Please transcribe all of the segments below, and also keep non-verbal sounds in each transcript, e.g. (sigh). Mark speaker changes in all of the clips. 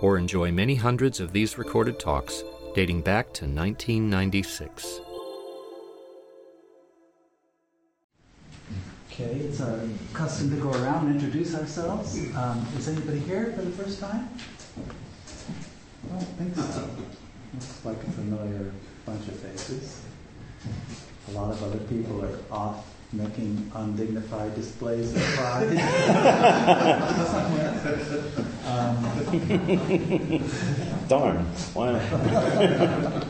Speaker 1: or enjoy many hundreds of these recorded talks dating back to 1996.
Speaker 2: Okay, it's our custom to go around and introduce ourselves. Um, is anybody here for the first time? I don't think so. Looks like a familiar bunch of faces. A lot of other people are off making undignified displays of pride. um, (laughs)
Speaker 3: Darn. Wow. (laughs)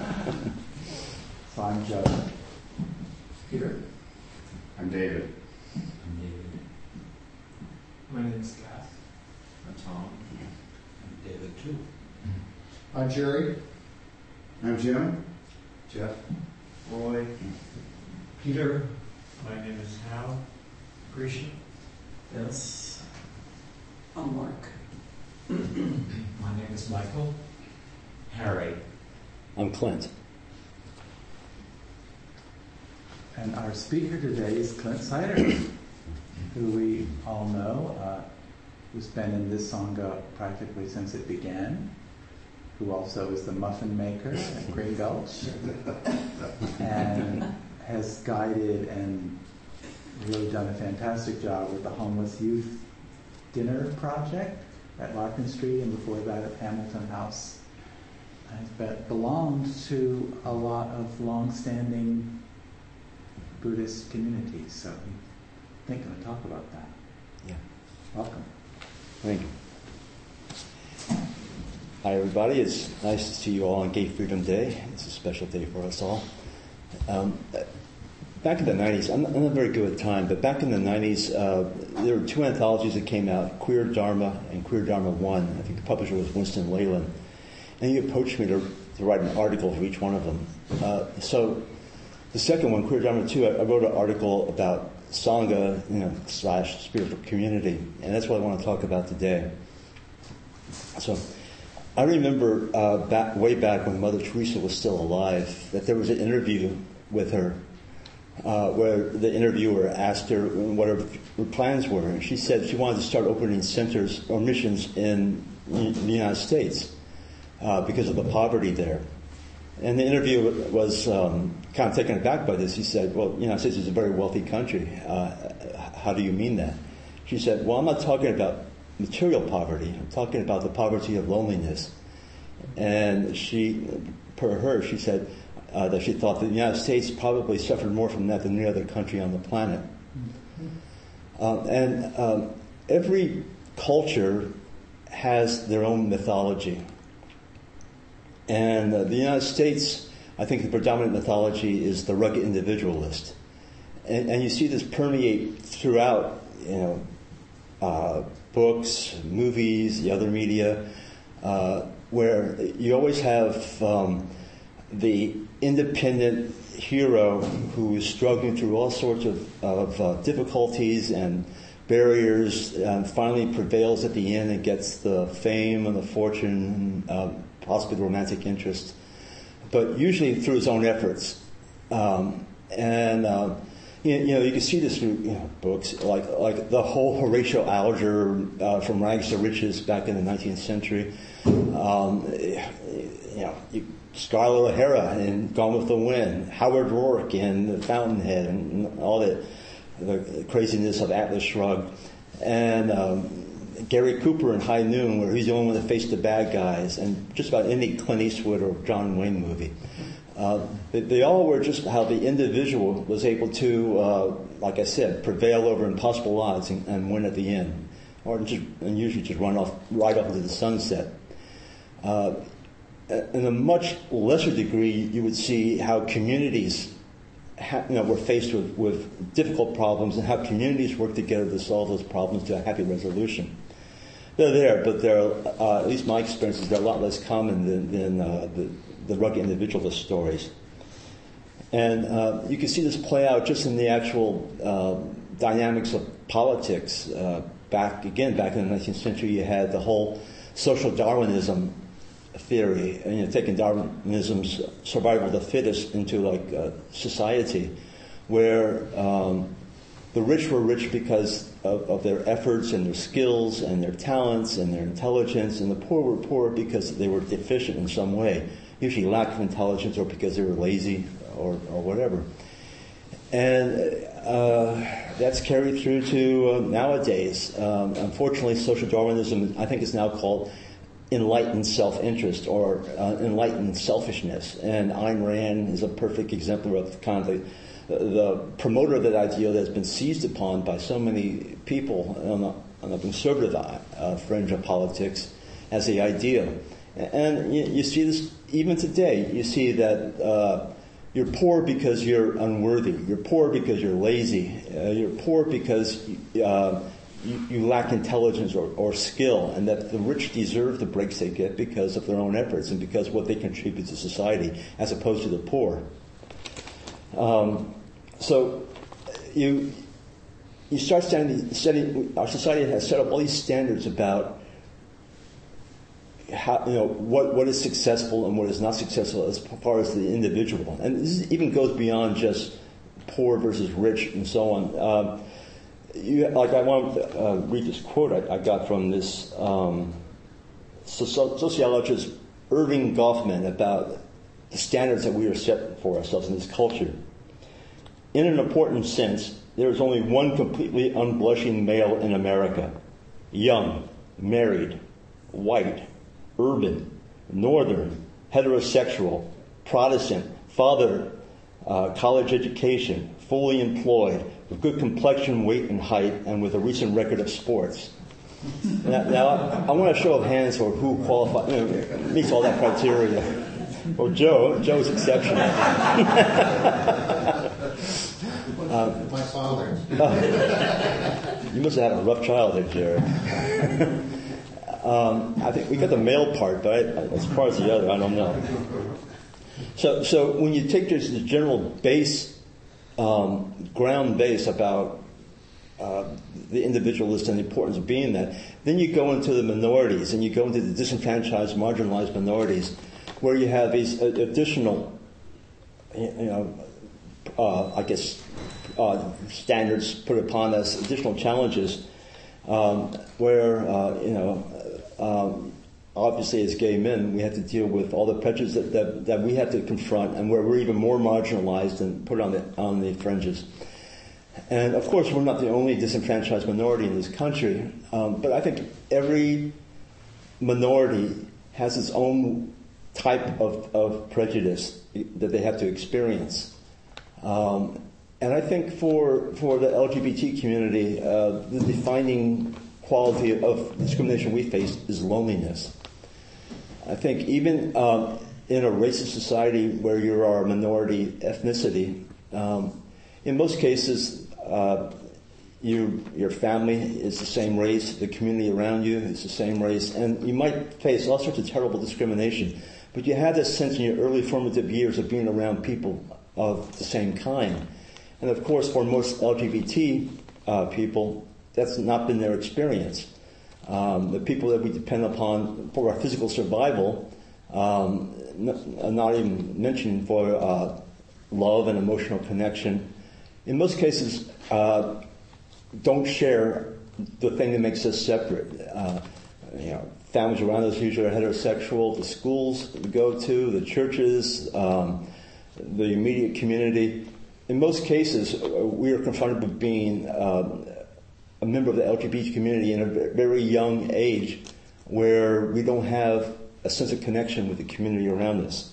Speaker 2: so I'm Joe.
Speaker 4: Peter.
Speaker 5: I'm David.
Speaker 4: I'm David. My name's Cass. I'm Tom. I'm David too.
Speaker 5: I'm Jerry. I'm Jim.
Speaker 4: Jeff. Roy. Peter. My name is Hal. Grecian. Yes.
Speaker 6: I'm Mark. (clears throat)
Speaker 4: My name is Michael. Harry.
Speaker 3: I'm Clint.
Speaker 2: And our speaker today is Clint Seiter, (clears throat) who we all know, uh, who's been in this Sangha practically since it began, who also is the muffin maker at Green Gulch, (laughs) and has guided and really done a fantastic job with the Homeless Youth Dinner Project at Larkin Street and before that at Hamilton House. That belonged to a lot of long-standing Buddhist communities, so I think going to talk about that.
Speaker 3: Yeah.
Speaker 2: Welcome.
Speaker 3: Thank you. Hi, everybody. It's nice to see you all on Gay Freedom Day. It's a special day for us all. Um, back in the 90s, I'm, I'm, not very good with time, but back in the 90s, uh, there were two anthologies that came out Queer Dharma and Queer Dharma 1. I think the publisher was Winston Leyland. And he approached me to, to write an article for each one of them. Uh, so the second one, Queer Dharma 2, I, I wrote an article about Sangha, you know, slash spiritual community, and that's what I want to talk about today. So, I remember uh, back, way back when Mother Teresa was still alive, that there was an interview with her uh, where the interviewer asked her what her, her, plans were, and she said she wanted to start opening centers or missions in the United States uh, because of the poverty there. And the interviewer was um, kind of taken aback by this. He said, Well, the United States is a very wealthy country. Uh, how do you mean that? She said, Well, I'm not talking about material poverty. I'm talking about the poverty of loneliness. And she, per her, she said uh, that she thought that the United States probably suffered more from that than any other country on the planet. Uh, and um, every culture has their own mythology. And uh, the United States, I think the predominant mythology is the rugged individualist. And, and you see this permeate throughout, you know, uh, books, movies, the other media, uh, where you always have um, the independent hero who is struggling through all sorts of, of uh, difficulties and barriers and finally prevails at the end and gets the fame and the fortune, uh, possibly the romantic interest, but usually through his own efforts. Um, and uh, you, know, you can see this through you know, books like like the whole Horatio Alger uh, from rags to riches back in the 19th century. Um, you know, Scarlett O'Hara in Gone with the Wind, Howard Roark in The Fountainhead, and all the, the craziness of Atlas Shrugged, and um, Gary Cooper in High Noon, where he's the only one that faced the bad guys, and just about any Clint Eastwood or John Wayne movie. Uh, they, they, all were just how the individual was able to, uh, like I said, prevail over impossible odds and, and, win at the end, or just and usually just run off right off into the sunset. Uh, in a much lesser degree, you would see how communities ha- you know, were faced with, with difficult problems and how communities work together to solve those problems to a happy resolution. They're there, but they're, uh, at least my experience is they're a lot less common than, than uh, the, the rugged individualist stories. And uh, you can see this play out just in the actual uh, dynamics of politics. Uh, back again, back in the 19th century, you had the whole social Darwinism theory, and you know, taking Darwinism's survival of the fittest into like uh, society, where um, the rich were rich because of, of, their efforts and their skills and their talents and their intelligence, and the poor were poor because they were deficient in some way, usually lack of intelligence or because they were lazy or, or whatever. And uh, that's carried through to uh, nowadays. Um, unfortunately, social Darwinism, I think, is now called enlightened self-interest or uh, enlightened selfishness. And Ayn Rand is a perfect example of kind of the, the promoter of that ideal that's been seized upon by so many people on the, on the conservative uh, fringe of politics as the ideal. And you, see this even today. You see that uh, you're poor because you're unworthy. You're poor because you're lazy. Uh, you're poor because uh, you, you, lack intelligence or, or, skill, and that the rich deserve the breaks they get because of their own efforts and because what they contribute to society, as opposed to the poor. Um, so you you start studying, studying. Our society has set up all these standards about how, you know, what, what is successful and what is not successful as far as the individual. And this even goes beyond just poor versus rich and so on. Um, you, like I want to uh, read this quote I, I got from this um, sociologist Erving Goffman about the standards that we are set for ourselves in this culture. In an important sense, there is only one completely unblushing male in America young, married, white, urban, northern, heterosexual, Protestant, father, uh, college education, fully employed, with good complexion, weight, and height, and with a recent record of sports. now, now I, I, want a show of hands for who qualifies, you know, meets all that criteria. Well, Joe, Joe's exceptional.
Speaker 5: um, (laughs) My father. (laughs)
Speaker 3: you must have had a rough childhood, Jared. (laughs) Um, I think we got the male part, but I, as far as the other, I don't know. So, so when you take this, the general base, um, ground base about uh, the individualist and the importance of being that, then you go into the minorities and you go into the disenfranchised, marginalized minorities, where you have these additional, you know, uh, I guess, uh, standards put upon us, additional challenges, um, where uh, you know um, obviously as gay men, we have to deal with all the prejudice that, that, that, we have to confront and where we're even more marginalized and put on the, on the fringes. And of course, we're not the only disenfranchised minority in this country, um, but I think every minority has its own type of, of prejudice that they have to experience. Um, and I think for, for the LGBT community, uh, the defining quality of discrimination we face is loneliness. I think even um, in a racist society where you are a minority ethnicity, um, in most cases, uh, you, your family is the same race, the community around you is the same race, and you might face all sorts of terrible discrimination. But you have this sense in your early formative years of being around people of the same kind. And of course, for most LGBT uh, people, that's not been their experience. Um, the people that we depend upon for our physical survival, um, n- not even mentioning for uh, love and emotional connection, in most cases, uh, don't share the thing that makes us separate. Uh, you know, families around us usually are heterosexual. The schools we go to, the churches, um, the immediate community. In most cases, we are confronted with being um, a member of the LGBT community in a very young age where we don't have a sense of connection with the community around us.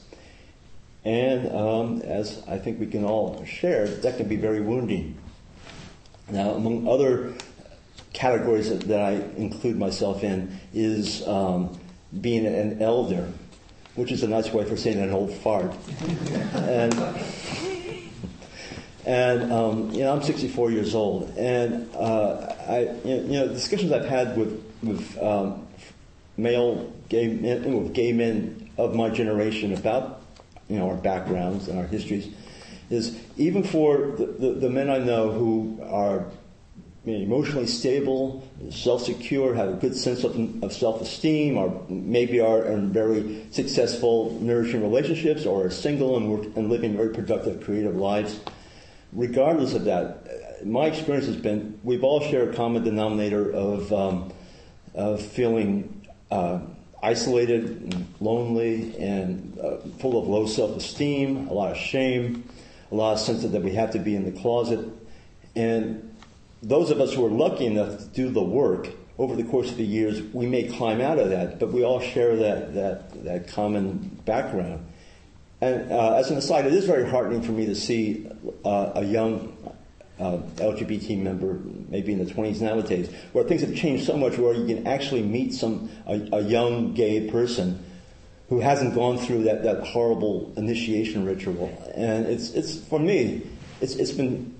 Speaker 3: And um, as I think we can all share, that can be very wounding. Now, among other categories that, that I include myself in is um, being an elder, which is a nice way for saying an old fart. and and um, you know, I'm 64 years old, and uh, I, you know, discussions I've had with with um, male gay men, with gay men of my generation about you know, our backgrounds and our histories, is even for the, the, the men I know who are emotionally stable, self-secure, have a good sense of, of self-esteem, or maybe are in very successful, nourishing relationships, or are single and, work, and living very productive, creative lives. Regardless of that, my experience has been we've all shared a common denominator of, um, of feeling uh, isolated, and lonely, and uh, full of low self-esteem, a lot of shame, a lot of sense that we have to be in the closet, and those of us who are lucky enough to do the work over the course of the years, we may climb out of that, but we all share that, that, that common background. And uh, as an aside, it is very heartening for me to see uh, a young uh, LGBT member, maybe in the 20s nowadays, where things have changed so much where you can actually meet some a, a young gay person who hasn't gone through that, that horrible initiation ritual. And it's, it's for me, it's, it's been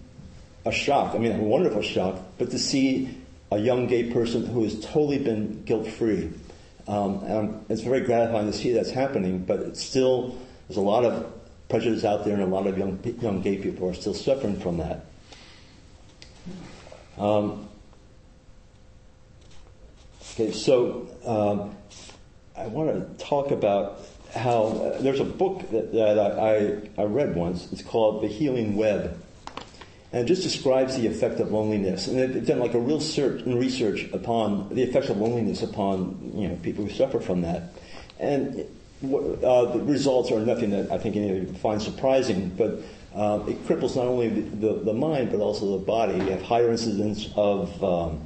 Speaker 3: a shock. I mean, a wonderful shock, but to see a young gay person who has totally been guilt free. Um, and it's very gratifying to see that's happening, but it's still, there's a lot of prejudice out there and a lot of young, young gay people are still suffering from that. Um, okay, so um, I want to talk about how uh, there's a book that, that I, I read once. It's called The Healing Web and it just describes the effect of loneliness. And they've done like a real search and research upon the effects of loneliness upon you know people who suffer from that. And uh, the results are nothing that I think any of you find surprising, but uh, it cripples not only the, the, the, mind but also the body. You have higher incidence of um,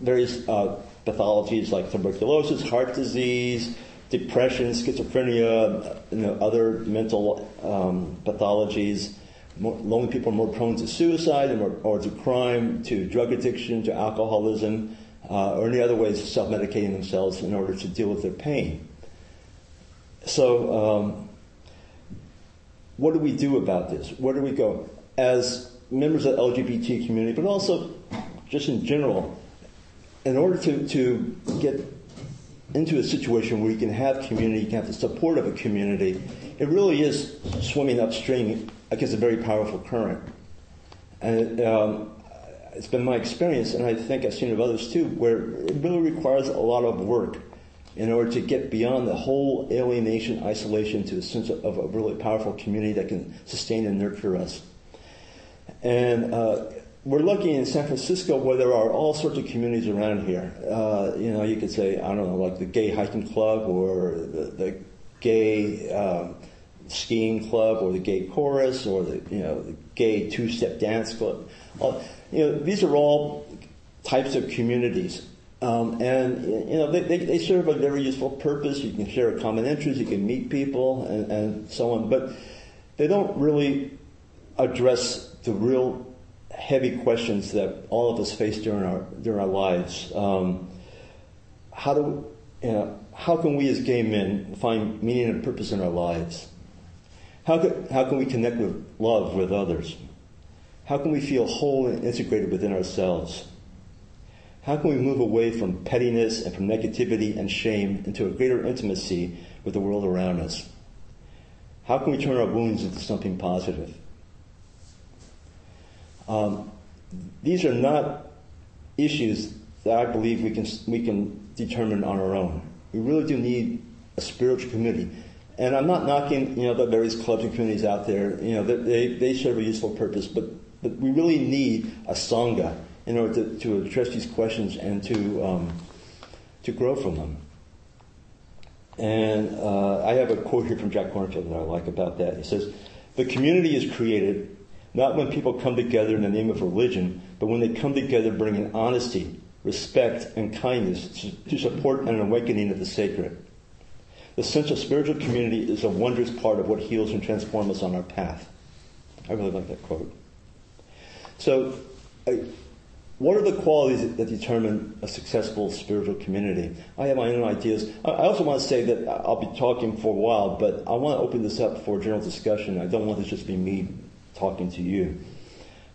Speaker 3: various uh, pathologies like tuberculosis, heart disease, depression, schizophrenia, you know, other mental um, pathologies more, lonely people are more prone to suicide or, or to crime, to drug addiction, to alcoholism, uh, or any other ways of self-medicating themselves in order to deal with their pain. So, um, what do we do about this? Where do we go? As members of the LGBT community, but also just in general, in order to, to get into a situation where you can have community, you can have the support of a community, it really is swimming upstream against a very powerful current. And um, it's been my experience, and I think I've seen it of others too, where it really requires a lot of work in order to get beyond the whole alienation, isolation to a sense of, a really powerful community that can sustain and nurture us. And uh, we're lucky in San Francisco where there are all sorts of communities around here. Uh, you know, you could say, I don't know, like the gay hiking club or the, the gay um, skiing club or the gay chorus or the you know the gay two-step dance club. All, you know these are all types of communities, um, and you know they, they, they, serve a very useful purpose. You can share a common interest, you can meet people, and, and so on. But they don't really address the real heavy questions that all of us face during our during our lives. Um, how do you know, how can we as gay men find meaning and purpose in our lives? How can, how can we connect with love with others? How can we feel whole and integrated within ourselves? How can we move away from pettiness and from negativity and shame into a greater intimacy with the world around us? How can we turn our wounds into something positive? Um, these are not issues that I believe we can, we can determine on our own. We really do need a spiritual community. And I'm not knocking, you know, the various clubs and communities out there. You know, they, they serve a useful purpose, but, but we really need a sangha in order to, to address these questions and to, um, to grow from them. And uh, I have a quote here from Jack Kornfield that I like about that. He says, The community is created not when people come together in the name of religion, but when they come together bringing honesty, respect, and kindness to support an awakening of the sacred. The sense of spiritual community is a wondrous part of what heals and transforms us on our path. I really like that quote. So, uh, what are the qualities that determine a successful spiritual community? I have my own ideas. I also want to say that I'll be talking for a while, but I want to open this up for general discussion. I don't want this just to be me talking to you.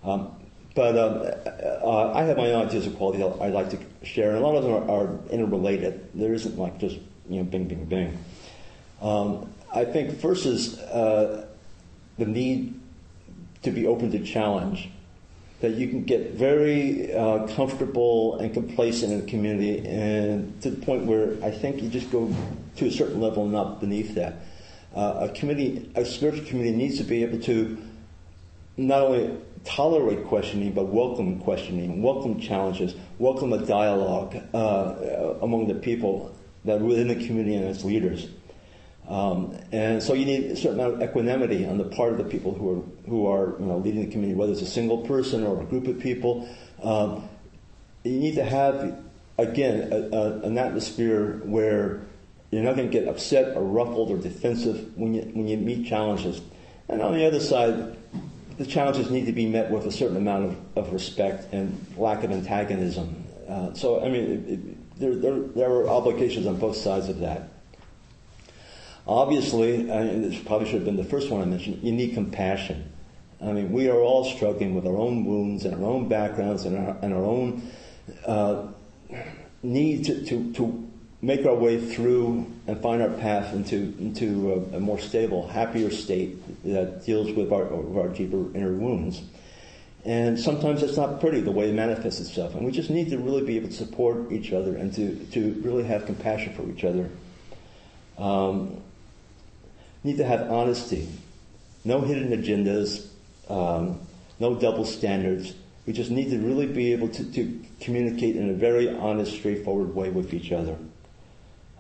Speaker 3: Um, but um, uh, I have my own ideas of quality I'd like to share, and a lot of them are, are interrelated. There isn't like just you know, bing, bing, bing. Um, I think first is uh, the need to be open to challenge. That you can get very uh, comfortable and complacent in a community, and to the point where I think you just go to a certain level and not beneath that. Uh, a community, a spiritual community, needs to be able to not only tolerate questioning, but welcome questioning, welcome challenges, welcome a dialogue uh, among the people that within the community and its leaders. Um, and so you need a certain amount of equanimity on the part of the people who are who are you know, leading the community, whether it's a single person or a group of people. Um, you need to have again a, a, an atmosphere where you're not going to get upset or ruffled or defensive when you when you meet challenges. And on the other side, the challenges need to be met with a certain amount of, of respect and lack of antagonism. Uh, so I mean, it, it, there, there there are obligations on both sides of that. Obviously, and this probably should have been the first one I mentioned, you need compassion. I mean, we are all struggling with our own wounds and our own backgrounds and our, and our own uh, need to, to, to, make our way through and find our path into, into a, a more stable, happier state that deals with our, with our deeper inner wounds. And sometimes it's not pretty the way it manifests itself. And we just need to really be able to support each other and to, to really have compassion for each other. Um, need to have honesty. No hidden agendas, um, no double standards. We just need to really be able to, to communicate in a very honest, straightforward way with each other.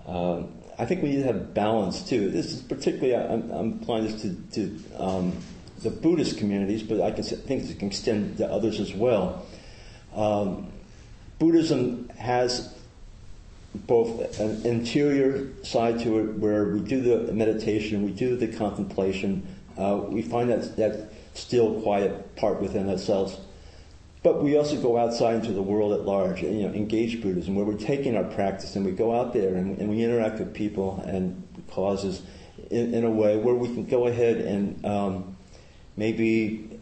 Speaker 3: Um, I think we need to have balance too. This is particularly, I'm, I'm applying this to, to um, the Buddhist communities, but I can, think it can extend to others as well. Um, Buddhism has both an interior side to it where we do the meditation, we do the contemplation, uh, we find that that still quiet part within ourselves. But we also go outside into the world at large, and, you know, engage Buddhism, where we're taking our practice and we go out there and, and we interact with people and causes in, in, a way where we can go ahead and um, maybe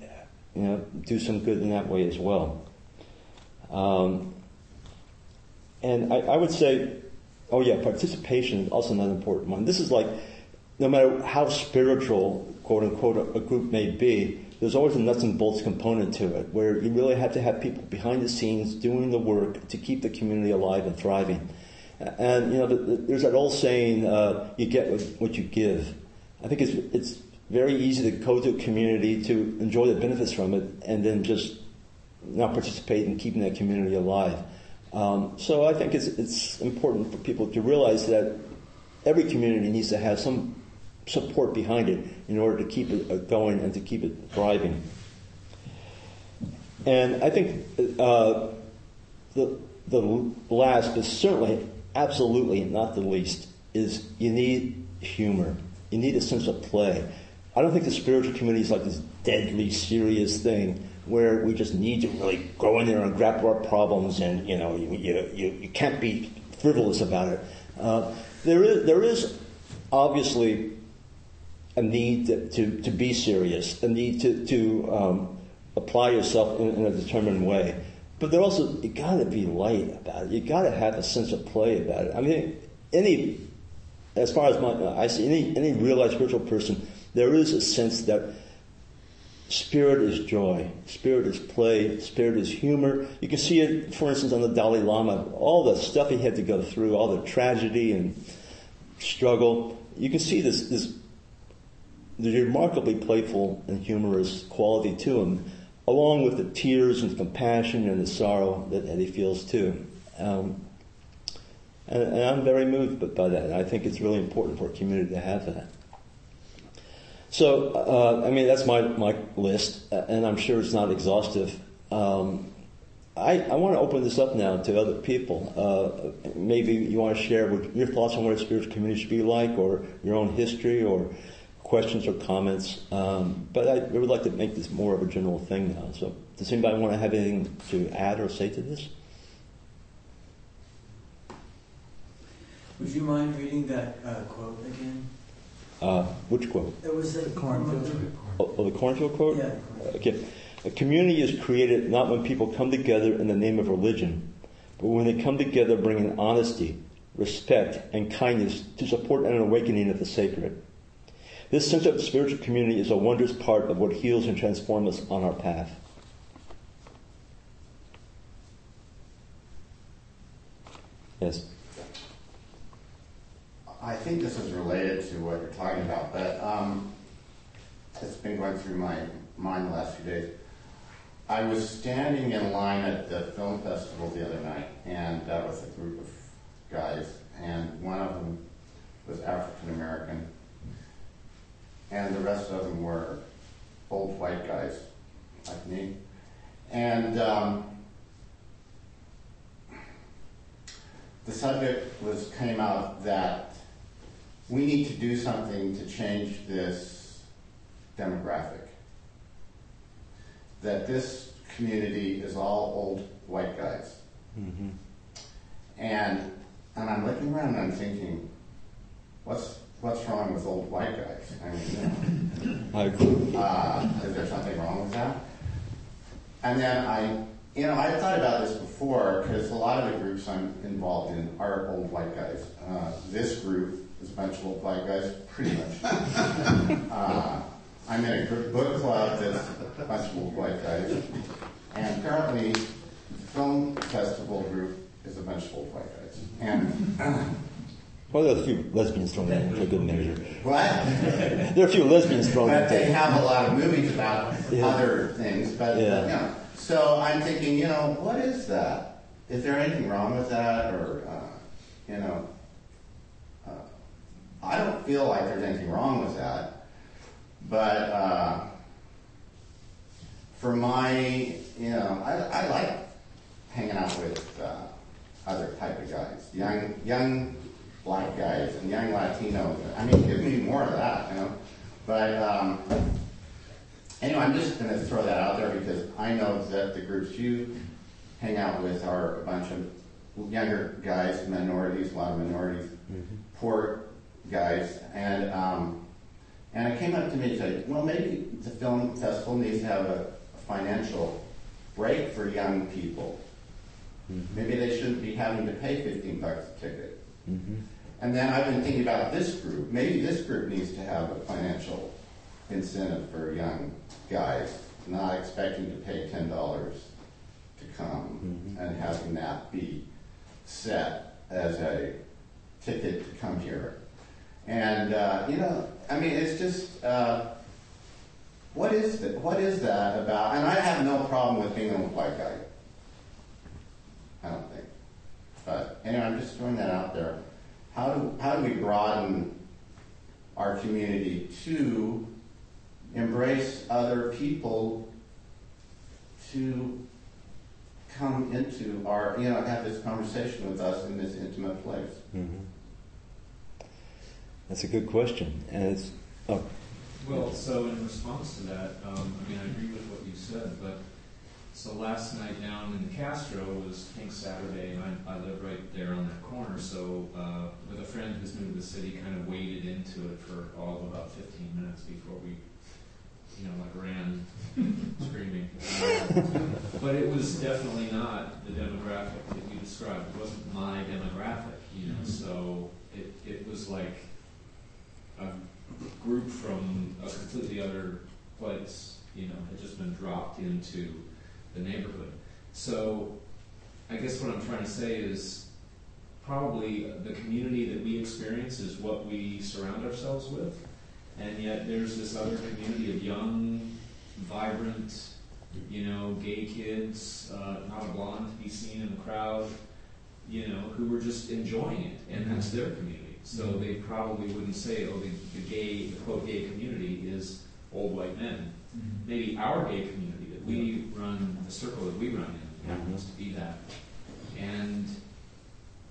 Speaker 3: you know do some good in that way as well. Um, and I, I would say, oh yeah, participation is also another important one. This is like, no matter how spiritual, quote unquote, a group may be, there's always a nuts and bolts component to it, where you really have to have people behind the scenes doing the work to keep the community alive and thriving. And you know, the, the, there's that old saying, uh, "You get what, what, you give." I think it's it's very easy to go to a community to enjoy the benefits from it, and then just not participate in keeping that community alive. Um, so I think it's, it's important for people to realize that every community needs to have some support behind it in order to keep it uh, going and to keep it thriving. And I think uh, the, the last, but certainly, absolutely not the least, is you need humor. You need a sense of play. I don't think the spiritual community is like this deadly serious thing where we just need to really go in there and grapple our problems, and you know, you, you, you can't be frivolous about it. Uh, there is there is obviously a need to, to, to be serious, a need to, to um, apply yourself in, in, a determined way. But there also you got to be light about it. You got to have a sense of play about it. I mean, any as far as my I see any any realized spiritual person, there is a sense that Spirit is joy. Spirit is play. Spirit is humor. You can see it, for instance, on the Dalai Lama. All the stuff he had to go through, all the tragedy and struggle. You can see this, this, remarkably playful and humorous quality to him, along with the tears and compassion and the sorrow that, that he feels too. Um, and, and, I'm very moved by that. I think it's really important for a community to have that. So, uh, I mean, that's my, my list, uh, and I'm sure it's not exhaustive. Um, I, I want to open this up now to other people. Uh, maybe you want to share your thoughts on what a spiritual community should be like, or your own history, or questions or comments. Um, but I would like to make this more of a general thing now. So, does anybody want to have anything to add or say to this?
Speaker 7: Would you mind reading that uh, quote again?
Speaker 3: Uh, which quote?
Speaker 7: It was the Kornfield.
Speaker 3: Oh, oh, the Kornfield quote?
Speaker 7: Yeah.
Speaker 3: Okay. A community is created not when people come together in the name of religion, but when they come together bringing honesty, respect, and kindness to support an awakening of the sacred. This sense of spiritual community is a wondrous part of what heals and transforms us on our path. Yes.
Speaker 8: I think this is related to what you're talking about, but um, it's been going through my mind the last few days. I was standing in line at the film festival the other night, and uh, was a group of guys, and one of them was African American, and the rest of them were old white guys like me. And um, the subject was came out that we need to do something to change this demographic. That this community is all old white guys.
Speaker 3: Mm-hmm.
Speaker 8: And and I'm looking around and I'm thinking, what's what's wrong with old white guys? I mean, you know, (laughs)
Speaker 3: I agree.
Speaker 8: uh, is there something wrong with that? And then I, you know, I thought about this before because a lot of the groups I'm involved in are old white guys. Uh, this group is a bunch of old white guys, pretty much. (laughs) uh, I'm in a group book club that's a bunch of old white guys, and apparently the film festival group is a bunch of old white guys. And (laughs)
Speaker 3: Well, there are a few lesbians thrown in for good measure.
Speaker 8: what? (laughs)
Speaker 3: There are a few lesbians thrown in.
Speaker 8: But they have a lot of movies about
Speaker 3: Yeah.
Speaker 8: other things, but
Speaker 3: Yeah.
Speaker 8: you know. So I'm thinking, you know, what is that? Is there anything wrong with that, or uh, you know? I don't feel like there's anything wrong with that, but uh, for my, you know, I, I like hanging out with uh, other type of guys, young young black guys and young Latinos. I mean, give me more of that, you know. But um, anyway, I'm just going to throw that out there because I know that the groups you hang out with are a bunch of younger guys, minorities, a lot of minorities, poor guys, and um, and it came up to me and said, well, maybe the film festival needs to have a, a financial break for young people. Maybe they shouldn't be having to pay 15 bucks a ticket.
Speaker 3: Mm-hmm.
Speaker 8: And then I've been thinking about this group. Maybe this group needs to have a financial incentive for young guys, not expecting to pay ten dollars to come
Speaker 3: Mhm.
Speaker 8: and having that be set as a ticket to come here. And uh, you know, I mean, it's just uh, what is that? What is that about? And I have no problem with being a white guy. I don't think. But anyway, I'm just throwing that out there. How do, how do we broaden our community to embrace other people to come into our, you know, have this conversation with us in this intimate place?
Speaker 3: Mm-hmm. That's a good question, and it's oh,
Speaker 4: Well, so in response to that, um, I mean, I agree with what you said, but so last night down in Castro was Pink Saturday, and I, I live right there on that corner. So uh, with a friend who's new to the city, kind of waded into it for all of about 15 minutes before we, you know, like ran (laughs) screaming. But it was definitely not the demographic that you described. It wasn't my demographic, you know. So it, it was like a group from a completely other place, you know, had just been dropped into the neighborhood. So I guess what I'm trying to say is probably the community that we experience is what we surround ourselves with. And yet there's this other community of young, vibrant, you know, gay kids, uh, not a blonde to be seen in the crowd, you know, who were just enjoying it, and that's their community. So they probably wouldn't say, oh, the, the gay, the quote gay community is old white men. Mm-hmm. Maybe our gay community that we run, the circle that we run in, happens to be that. And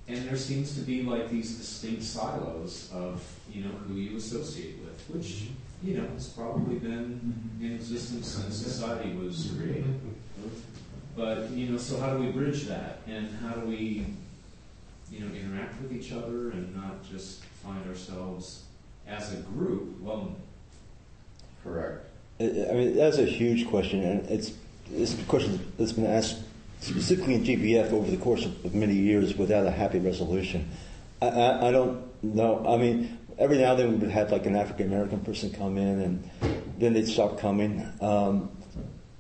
Speaker 4: and there seems to be like these distinct silos of you know who you associate with, which mm-hmm. you know has probably been mm-hmm. in existence since society was created. But you know, so how do we bridge that, and how do we you know interact with each other and not just find ourselves as a group lonely?
Speaker 8: Correct.
Speaker 3: I I mean, that's a huge question, and it's it's a question that's been asked specifically in GBF over the course of, of many years without a happy resolution. I, I, I don't know. I mean, every now and then we would have like an African American person come in, and then they'd stop coming. Um,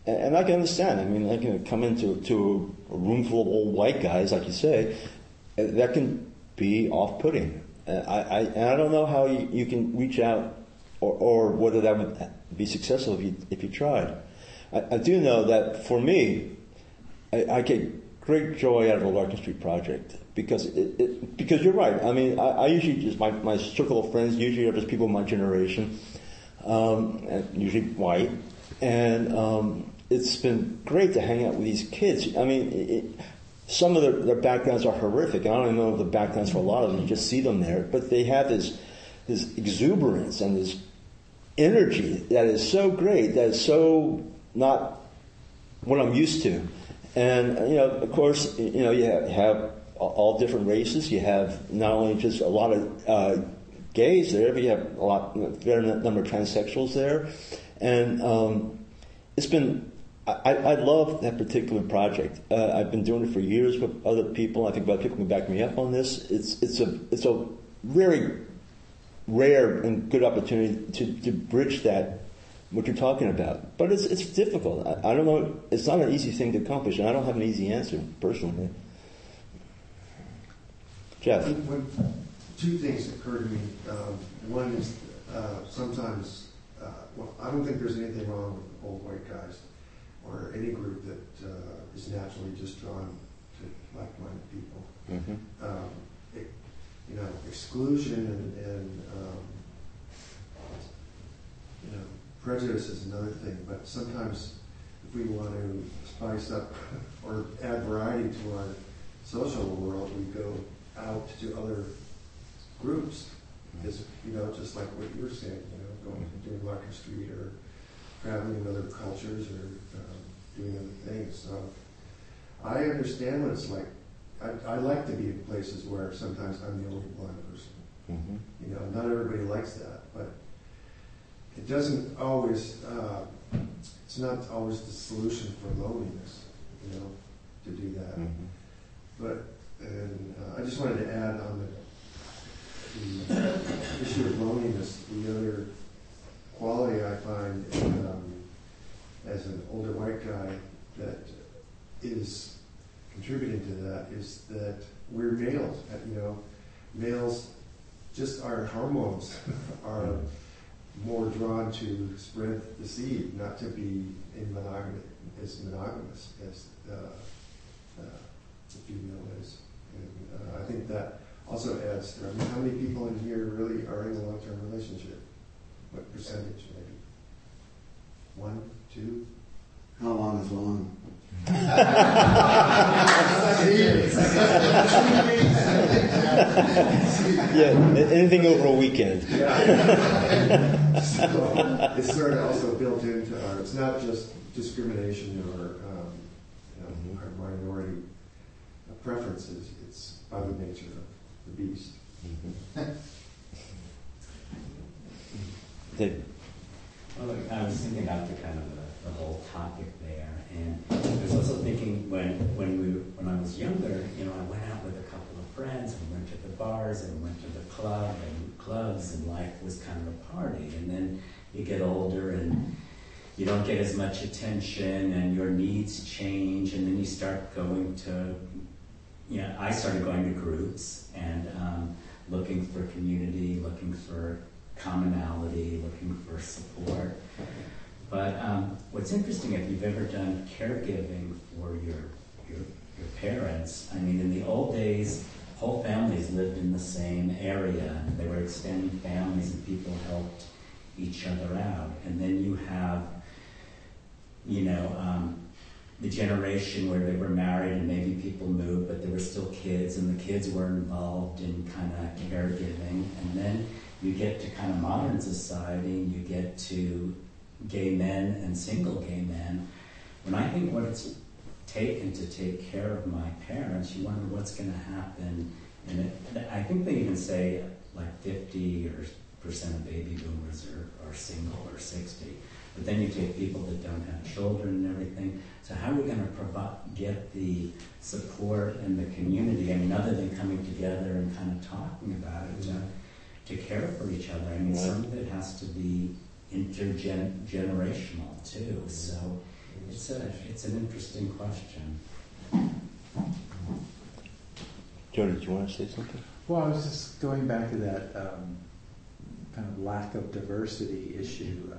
Speaker 3: and, and I can understand. I mean, like you know, come into to a room full of old white guys, like you say, that can be off-putting. I, I, and I don't know how you, you can reach out, or, or whether that would be successful if you if you tried. I, I do know that for me, I, I get great joy out of the Larkin Street project because it, it, because you're right. I mean, I, I usually just my, my circle of friends usually are just people of my generation, um, and usually white, and um, it's been great to hang out with these kids. I mean, it, some of their, their backgrounds are horrific. I don't even know the backgrounds for a lot of them. You just see them there, but they have this this exuberance and this energy that is so great. That is so not what I'm used to. And you know, of course, you know, you have, have all different races. You have not only just a lot of uh, gays there, but you have a lot, fair number of transsexuals there, and um, it's been. I, I love that particular project. Uh, I've been doing it for years with other people. I think other people can back me up on this. It's it's a it's a very rare and good opportunity to, to bridge that what you're talking about. But it's it's difficult. I, I don't know. It's not an easy thing to accomplish, and I don't have an easy answer personally. Jeff.
Speaker 9: When, two things occur to me. Um, one is uh, sometimes, uh, well, I don't think there's anything wrong with old white guys or any group that uh, is naturally just drawn to like-minded people.
Speaker 3: Mm-hmm.
Speaker 9: Um, it, you know, exclusion and, and um, you know, prejudice is another thing. But sometimes, if we want to spice up (laughs) or add variety to our social world, we go out to other groups. Is you know, just like what you were saying, you know, going to doing Street or traveling in other cultures or doing other things. So I understand what it's like. I, I like to be in places where sometimes I'm the only blind person.
Speaker 3: Mm-hmm.
Speaker 9: You know, not everybody likes that, but it doesn't always. Uh, it's not always the solution for loneliness. You know, to do that.
Speaker 3: Mm-hmm.
Speaker 9: But and uh, I just wanted to add on the, the issue of loneliness. The other quality I find um, as an older white guy that is contributing to that is that we're males. uh, You know, males, just our hormones (laughs) are more drawn to spread the seed, not to be in monogamy, as monogamous as uh, uh, the female is. And uh, I think that also adds I mean, how many people in here really are in a long-term relationship? What percentage, maybe? One, two?
Speaker 8: How long is long?
Speaker 3: Yeah, anything over a weekend.
Speaker 9: Yeah. (laughs) so it's sort of also built into our, it's not just discrimination or um, you know, our minority preferences, it's by the nature of the beast.
Speaker 3: David.
Speaker 10: Well, I was thinking about the kind of the, the whole topic there, and I was also thinking when when we when I was younger, you know, I went out with a couple of friends and went to the bars and went to the club and clubs, and life was kind of a party. And then you get older and you don't get as much attention, and your needs change, and then you start going to, you know, I started going to groups and um, looking for community, looking for commonality, looking for support. But um, what's interesting, if you've ever done caregiving for your, your, your parents, I mean, in the old days, whole families lived in the same area. And they were extended families, and people helped each other out. And then you have, you know, um, the generation where they were married and maybe people moved, but there were still kids, and the kids were involved in kind of caregiving. And then you get to kind of modern society, you get to gay men and single gay men. When I think what it's taken to take care of my parents, you wonder what's going to happen. And it, I think they even say like 50 or percent of baby boomers are, are single or 60. But then you take people that don't have children and everything. So how are we going to provide, get the support and the community? I mean, other than coming together and kind of talking about it. Uh, to care for each other. I mean,
Speaker 3: Right.
Speaker 10: some of it has to be intergenerational too. So it's a it's an interesting question.
Speaker 3: Jody, do you want to say something?
Speaker 2: Well, I was just going back to that um, kind of lack of diversity issue. Uh,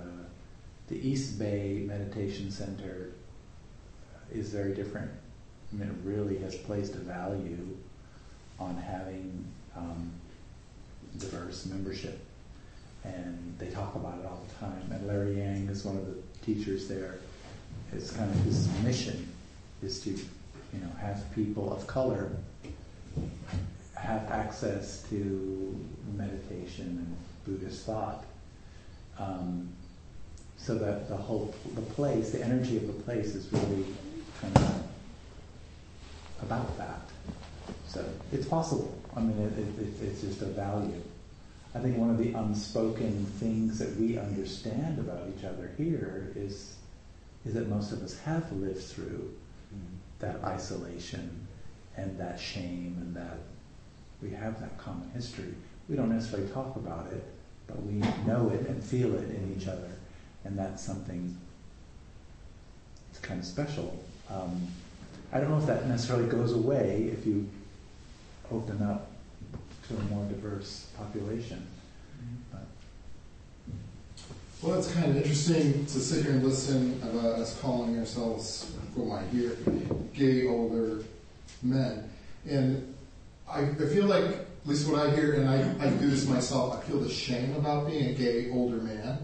Speaker 2: the East Bay Meditation Center is very different. I mean, it really has placed a value on having um, diverse membership, and they talk about it all the time. And Larry Yang is one of the teachers there. It's kind of his mission is to, you know, have people of color have access to meditation and Buddhist thought, um, so that the whole the place, the energy of the place, is really kind of about that. So it's possible. I mean, it, it, it, it's just a value. I think one of the unspoken things that we understand about each other here is is that most of us have lived through that isolation and that shame and that we have that common history. We don't necessarily talk about it, but we know it and feel it in each other, and that's something it's kind of special. Um, I don't know if that necessarily goes away if you open up to a more diverse population. But
Speaker 11: Well, it's kind of interesting to sit here and listen about us calling ourselves, from what I hear, gay older men. And I, I feel like, at least what I hear, and I, I do this myself, I feel the shame about being a gay older man.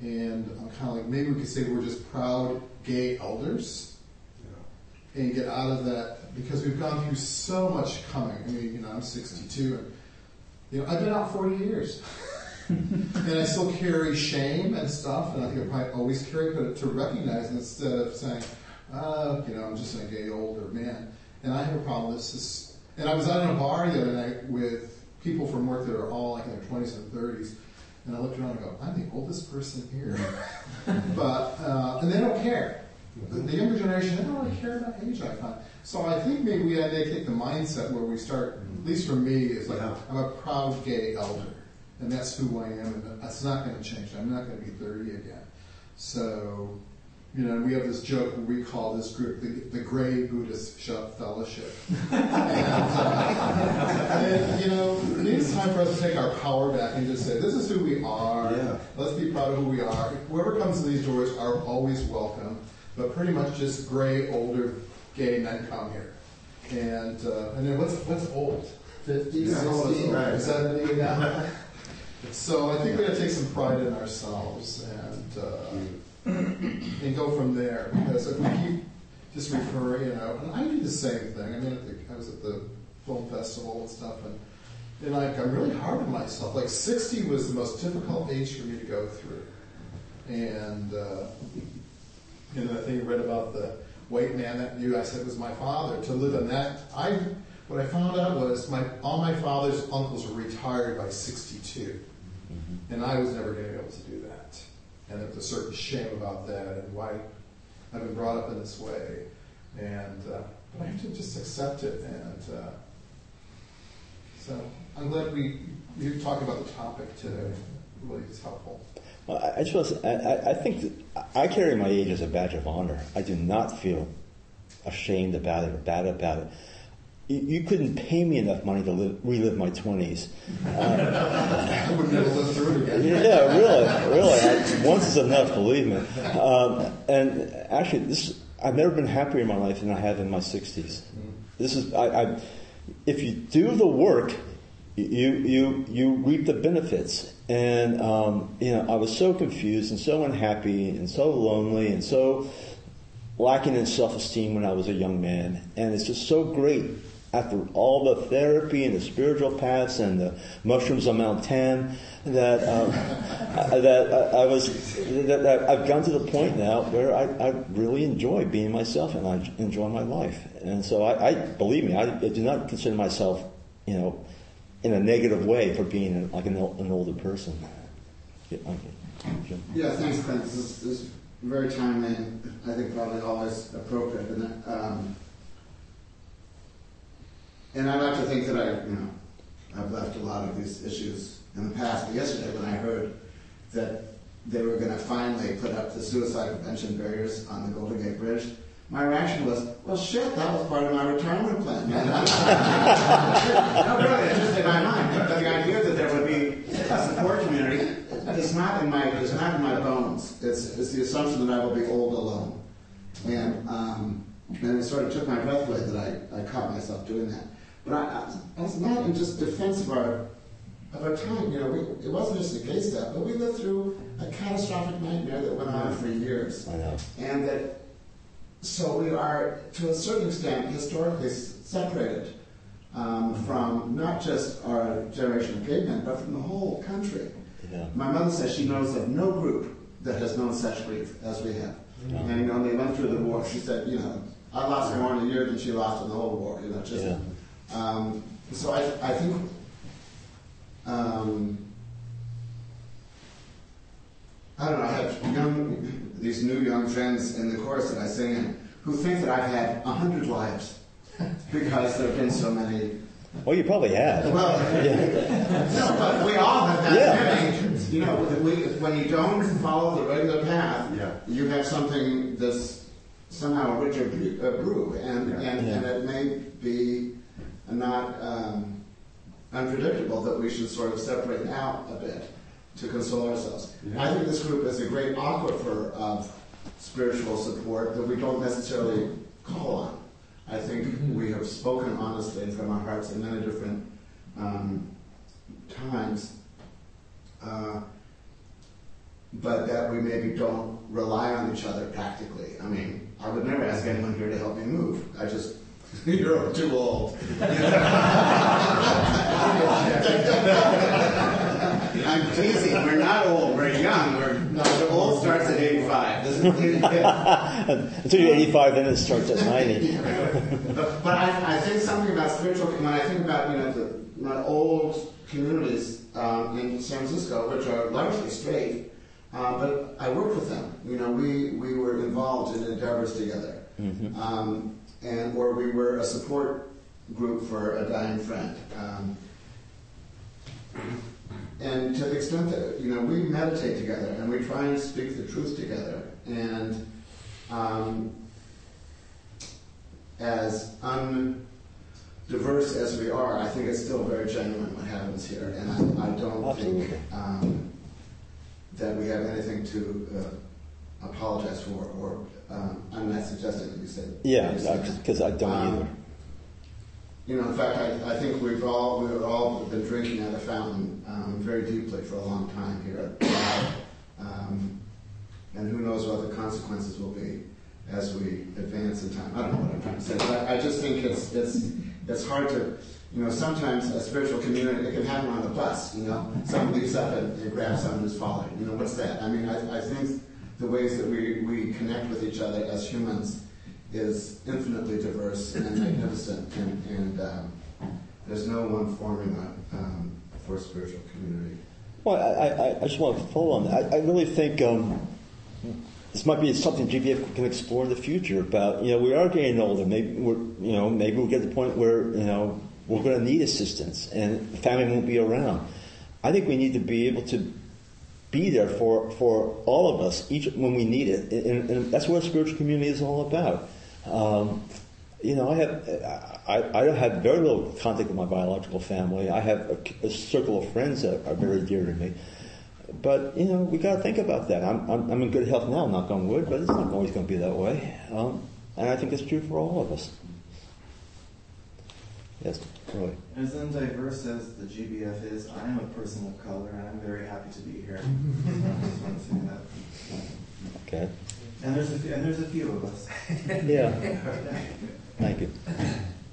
Speaker 11: And I'm kind of like, maybe we could say we're just proud gay elders and get out of that because we've gone through so much coming. I mean, you know, I'm 62 and, you know, I've been out 40 years. (laughs) and I still carry shame and stuff, and I think I probably always carry, but to recognize instead of saying, uh, you know, I'm just a gay older man. And I have a problem this. And I was out in a bar the other night with people from work that are all like in their 20s and 30s, and I looked around and go, I'm the oldest person here. (laughs) but, uh, and they don't care. The, the younger generation, they don't really care about age, I find. So I think maybe we had to take the mindset where we start, at least for me, is like,
Speaker 9: Yeah.
Speaker 11: I'm a proud gay elder and that's who I am, and that's not going to change. I'm not going to be 30 again. So, you know, we have this joke where we call this group the, the Gray Buddhist Shop Fellowship. (laughs) and, uh, and, you know, it's time for us to take our power back and just say, this is who we are.
Speaker 9: Yeah.
Speaker 11: Let's be proud of who we are. Whoever comes to these doors are always welcome, but pretty much just gray, older, gay men come here. And, uh, and then what's, what's old? 50,
Speaker 9: Yeah,
Speaker 11: 60,
Speaker 9: right.
Speaker 11: 70 now? So I think we gotta take some pride in ourselves and, uh, and go from there. Because if we keep just referring, you know, and I do the same thing. I mean, the, I was at the film festival and stuff, and and like I'm really hard on myself. Like 60 was the most difficult age for me to go through. And uh, you know, the thing you read about the white man that you, I said was my father. To live in that, I what I found out was my all my father's uncles were retired by 62. And I was never going to be able to do that. And there was a certain shame about that and why I've been brought up in this way. And uh, but I have to just accept it. And uh, so I'm glad we you talked about the topic today. Really, it's helpful.
Speaker 3: I, I just want to say, I, think I carry my age as a badge of honor. I do not feel ashamed about it or bad about it. You, you couldn't pay me enough money to live, relive my 20s.
Speaker 11: I able to live through it again.
Speaker 3: Yeah, really, really. I, once is enough, believe me. Um, and actually, this I've never been happier in my life than I have in my 60s. This is I, I if you do the work, you you you reap the benefits. And um, you know, I was so confused and so unhappy and so lonely and so lacking in self-esteem when I was a young man. And it's just so great after all the therapy and the spiritual paths and the mushrooms on Mount Tam that um, (laughs) that I, I was that, that I've gone to the point now where I, I really enjoy being myself and I enjoy my life. And so I, I believe me, I, I do not consider myself, you know, in a negative way for being like an, an older person. Yeah, okay.
Speaker 8: Yeah, thanks, Clint. This is, this is very timely and I think probably always appropriate. And, um, and I like to think that I, you know, I've left a lot of these issues in the past. But yesterday, when I heard that they were going to finally put up the suicide prevention barriers on the Golden Gate Bridge, my reaction was, well, shit, that was part of my retirement plan. (laughs) no, really, it just in my mind. But the idea that there would be a support community is not in my, is not in my bones. It's, it's the assumption that I will be old alone. And, um, and it sort of took my breath away that I, I caught myself doing that. But I, I was not in just defense of our, of our time. You know, we, it wasn't just a case step, but we lived through a catastrophic nightmare that went on for years.
Speaker 3: I know.
Speaker 8: And that, so we are, to a certain extent, historically separated um, from not just our generation of cavemen, but from the whole country.
Speaker 3: Yeah.
Speaker 8: My mother says she knows of no group that has known such grief as we have. And you know, they went through the war. She said, you know, I lost more in a year than she lost in the whole war. You know, just.
Speaker 3: Yeah.
Speaker 8: Um, so I, I think. Um, I don't know. I have young, these new young friends in the chorus that I sing in, who think that I've had a hundred lives (laughs) because there have been so many
Speaker 3: Well, you probably have.
Speaker 8: well, (laughs) no, but we all have that
Speaker 3: Yeah.
Speaker 8: feeling. You know, that we, when you don't follow the regular path,
Speaker 9: Yeah.
Speaker 8: you have something that's somehow a richer bre- uh, brew, and,
Speaker 9: Yeah.
Speaker 8: and, and it may be not um, unpredictable that we should sort of separate out a bit to console ourselves.
Speaker 9: Yeah.
Speaker 8: I think this group is a great aquifer of spiritual support that we don't necessarily call on. I think we have spoken honestly and from our hearts in many different um, times, uh, but that we maybe don't rely on each other practically. I mean, I would never ask anyone here to help me move. I just, (laughs) you're too old. (laughs) (laughs) (laughs) I'm teasing. We're not old. We're young. We're the old starts at 85. This is, (laughs)
Speaker 3: Until you're 85, then it starts at 90. (laughs)
Speaker 8: but, but I, I think something about spiritual. When I think about you know the my old communities um, in San Francisco, which are largely straight, uh, but I worked with them. You know, we we were involved in endeavors together, um, and or we were a support group for a dying friend. Um, and to the extent that you know we meditate together and we try and speak the truth together, and um, as undiverse as we are, I think it's still very genuine what happens here, and I, I don't
Speaker 3: Absolutely.
Speaker 8: think um, that we have anything to uh, apologize for, or um, I'm not suggesting that you say.
Speaker 3: Yeah,
Speaker 8: you say
Speaker 3: because I don't
Speaker 8: Um,
Speaker 3: either.
Speaker 8: You know, in fact, I, I think we've all we've all been drinking at a fountain um, very deeply for a long time here, um, and who knows what the consequences will be as we advance in time. I don't know what I'm trying to say, but I, I just think it's it's it's hard to, you know, sometimes a spiritual community it can happen on the bus. You know, someone leaps up and, and grabs someone who's falling. You know, what's that? I mean, I, I think the ways that we, we connect with each other as humans is infinitely diverse and magnificent, and, and um, there's no one formula um, for spiritual community.
Speaker 3: Well, I, I, I just want to follow on that. I, I really think um, this might be something GBF can explore in the future. About you know, we are getting older. Maybe we're you know maybe we'll get to the point where you know we're going to need assistance and family won't be around. I think we need to be able to be there for for all of us each when we need it, and, and that's what a spiritual community is all about. Um, you know, I have I, I have very little contact with my biological family. I have a, a circle of friends that are very dear to me. But you know, we got to think about that. I'm, I'm I'm in good health now, knock on wood, but it's not always going to be that way. Um, and I think it's true for all of us. Yes, Roy.
Speaker 12: As undiverse as the GBF is, I am a person of color, and I'm very happy to be here. (laughs) I just want to say that.
Speaker 3: Okay.
Speaker 12: And there's a few, and there's a few of us. (laughs)
Speaker 3: Yeah. Thank you.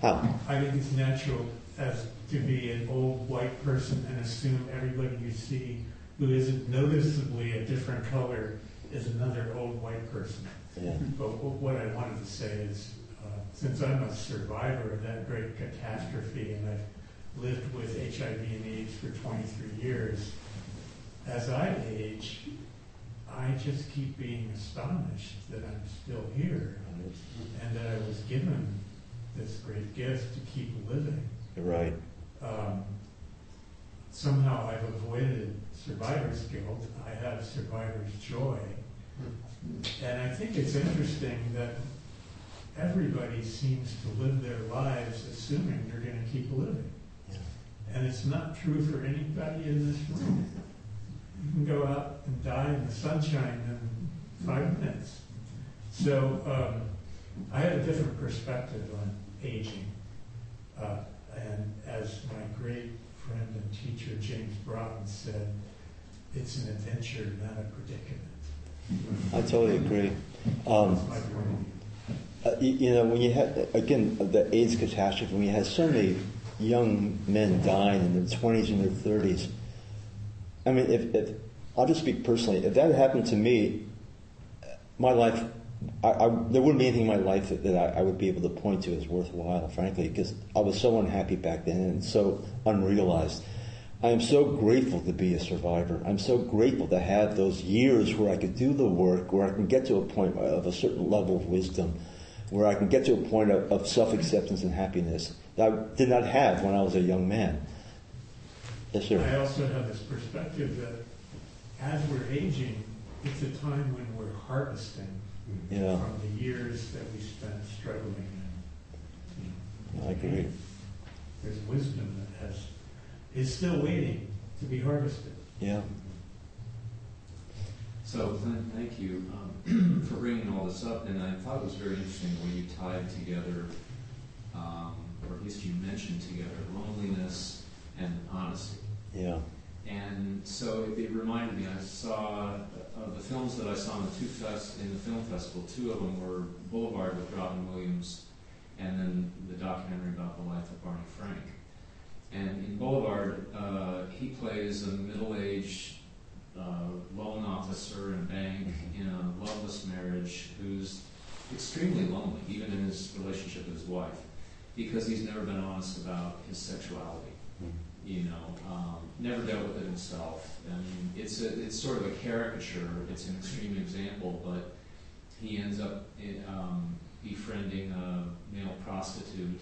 Speaker 3: How?
Speaker 13: I think it's natural as to be an old white person and assume everybody you see who isn't noticeably a different color is another old white person.
Speaker 3: Yeah.
Speaker 13: But wh- what I wanted to say is, uh, since I'm a survivor of that great catastrophe and I've lived with HIV and AIDS for 23 years, as I age, I just keep being astonished that I'm still here and that I was given this great gift to keep living.
Speaker 3: Right.
Speaker 13: Um, somehow I've avoided survivor's guilt. I have survivor's joy. And I think it's interesting that everybody seems to live their lives assuming they're going to keep living. And it's not true for anybody in this room. You can go out and die in the sunshine in five minutes. So um, I have a different perspective on aging. Uh, and as my great friend and teacher James Broughton said, it's an adventure, not a predicament.
Speaker 3: I totally agree. Um,
Speaker 13: That's my point.
Speaker 3: Uh, you, you know, when you had, again, the AIDS catastrophe, when you had so many young men dying in their 20s and their 30s, I mean, if, if I'll just speak personally, if that happened to me, my life, I, I, there wouldn't be anything in my life that, that I, I would be able to point to as worthwhile, frankly, because I was so unhappy back then and so unrealized. I am so grateful to be a survivor. I'm so grateful to have those years where I could do the work, where I can get to a point of a certain level of wisdom, where I can get to a point of, of self-acceptance and happiness that I did not have when I was a young man. Yes,
Speaker 13: I also have this perspective that as we're aging, it's a time when we're harvesting
Speaker 3: Yeah,
Speaker 13: from the years that we spent struggling and you know,
Speaker 3: I agree.
Speaker 13: there's wisdom that has is still waiting to be harvested.
Speaker 3: Yeah.
Speaker 4: So th- thank you um, (clears throat) for bringing all this up, and I thought it was very interesting the way you tied together, um, or at least you mentioned together, loneliness and honesty.
Speaker 3: Yeah.
Speaker 4: And so it, it reminded me. I saw of the films that I saw in the two fest in the film festival. Two of them were Boulevard with Robin Williams, and then the documentary about the life of Barney Frank. And in Boulevard, uh, he plays a middle-aged uh, loan officer in a bank in a loveless marriage who's extremely lonely, even in his relationship with his wife, because he's never been honest about his sexuality. You know, um, never dealt with it himself. And it's a, it's sort of a caricature. It's an extreme example, but he ends up in, um, befriending a male prostitute,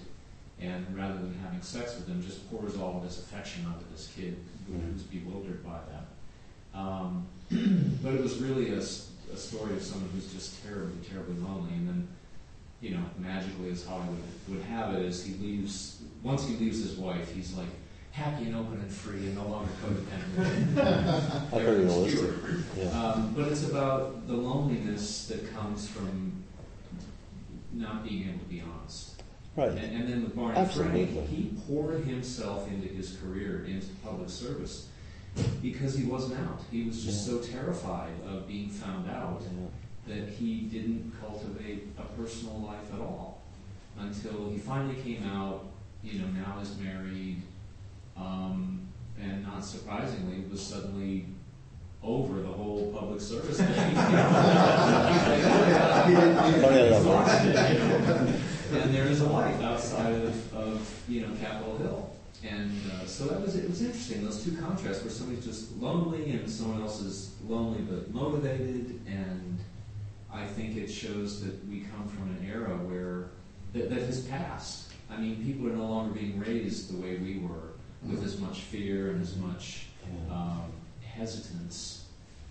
Speaker 4: and rather than having sex with him, just pours all of his affection onto this kid who's bewildered by that. Um, (clears throat) but it was really a story of someone who's just terribly, terribly lonely, and then, you know, magically, as Hollywood would have it, is he leaves. Once he leaves his wife, he's like happy and open and free, and no longer codependent.
Speaker 3: That's very realistic. Yeah.
Speaker 4: Um, but it's about the loneliness that comes from not being able to be honest.
Speaker 3: Right.
Speaker 4: And, and then with Barney
Speaker 3: Absolutely.
Speaker 4: Frank, he poured himself into his career, into public service, because he wasn't out. He was just so terrified of being found out that he didn't cultivate a personal life at all until he finally came out. You know, now is married, and not surprisingly, was suddenly over the whole public service thing. (laughs) (laughs) and there is a life outside of, of you know Capitol Hill, and uh, so that was it was interesting. Those two contrasts, where somebody's just lonely and someone else is lonely but motivated, and I think it shows that we come from an era where that, that has passed. I mean, people are no longer being raised the way we were, with as much fear and as much um, hesitance.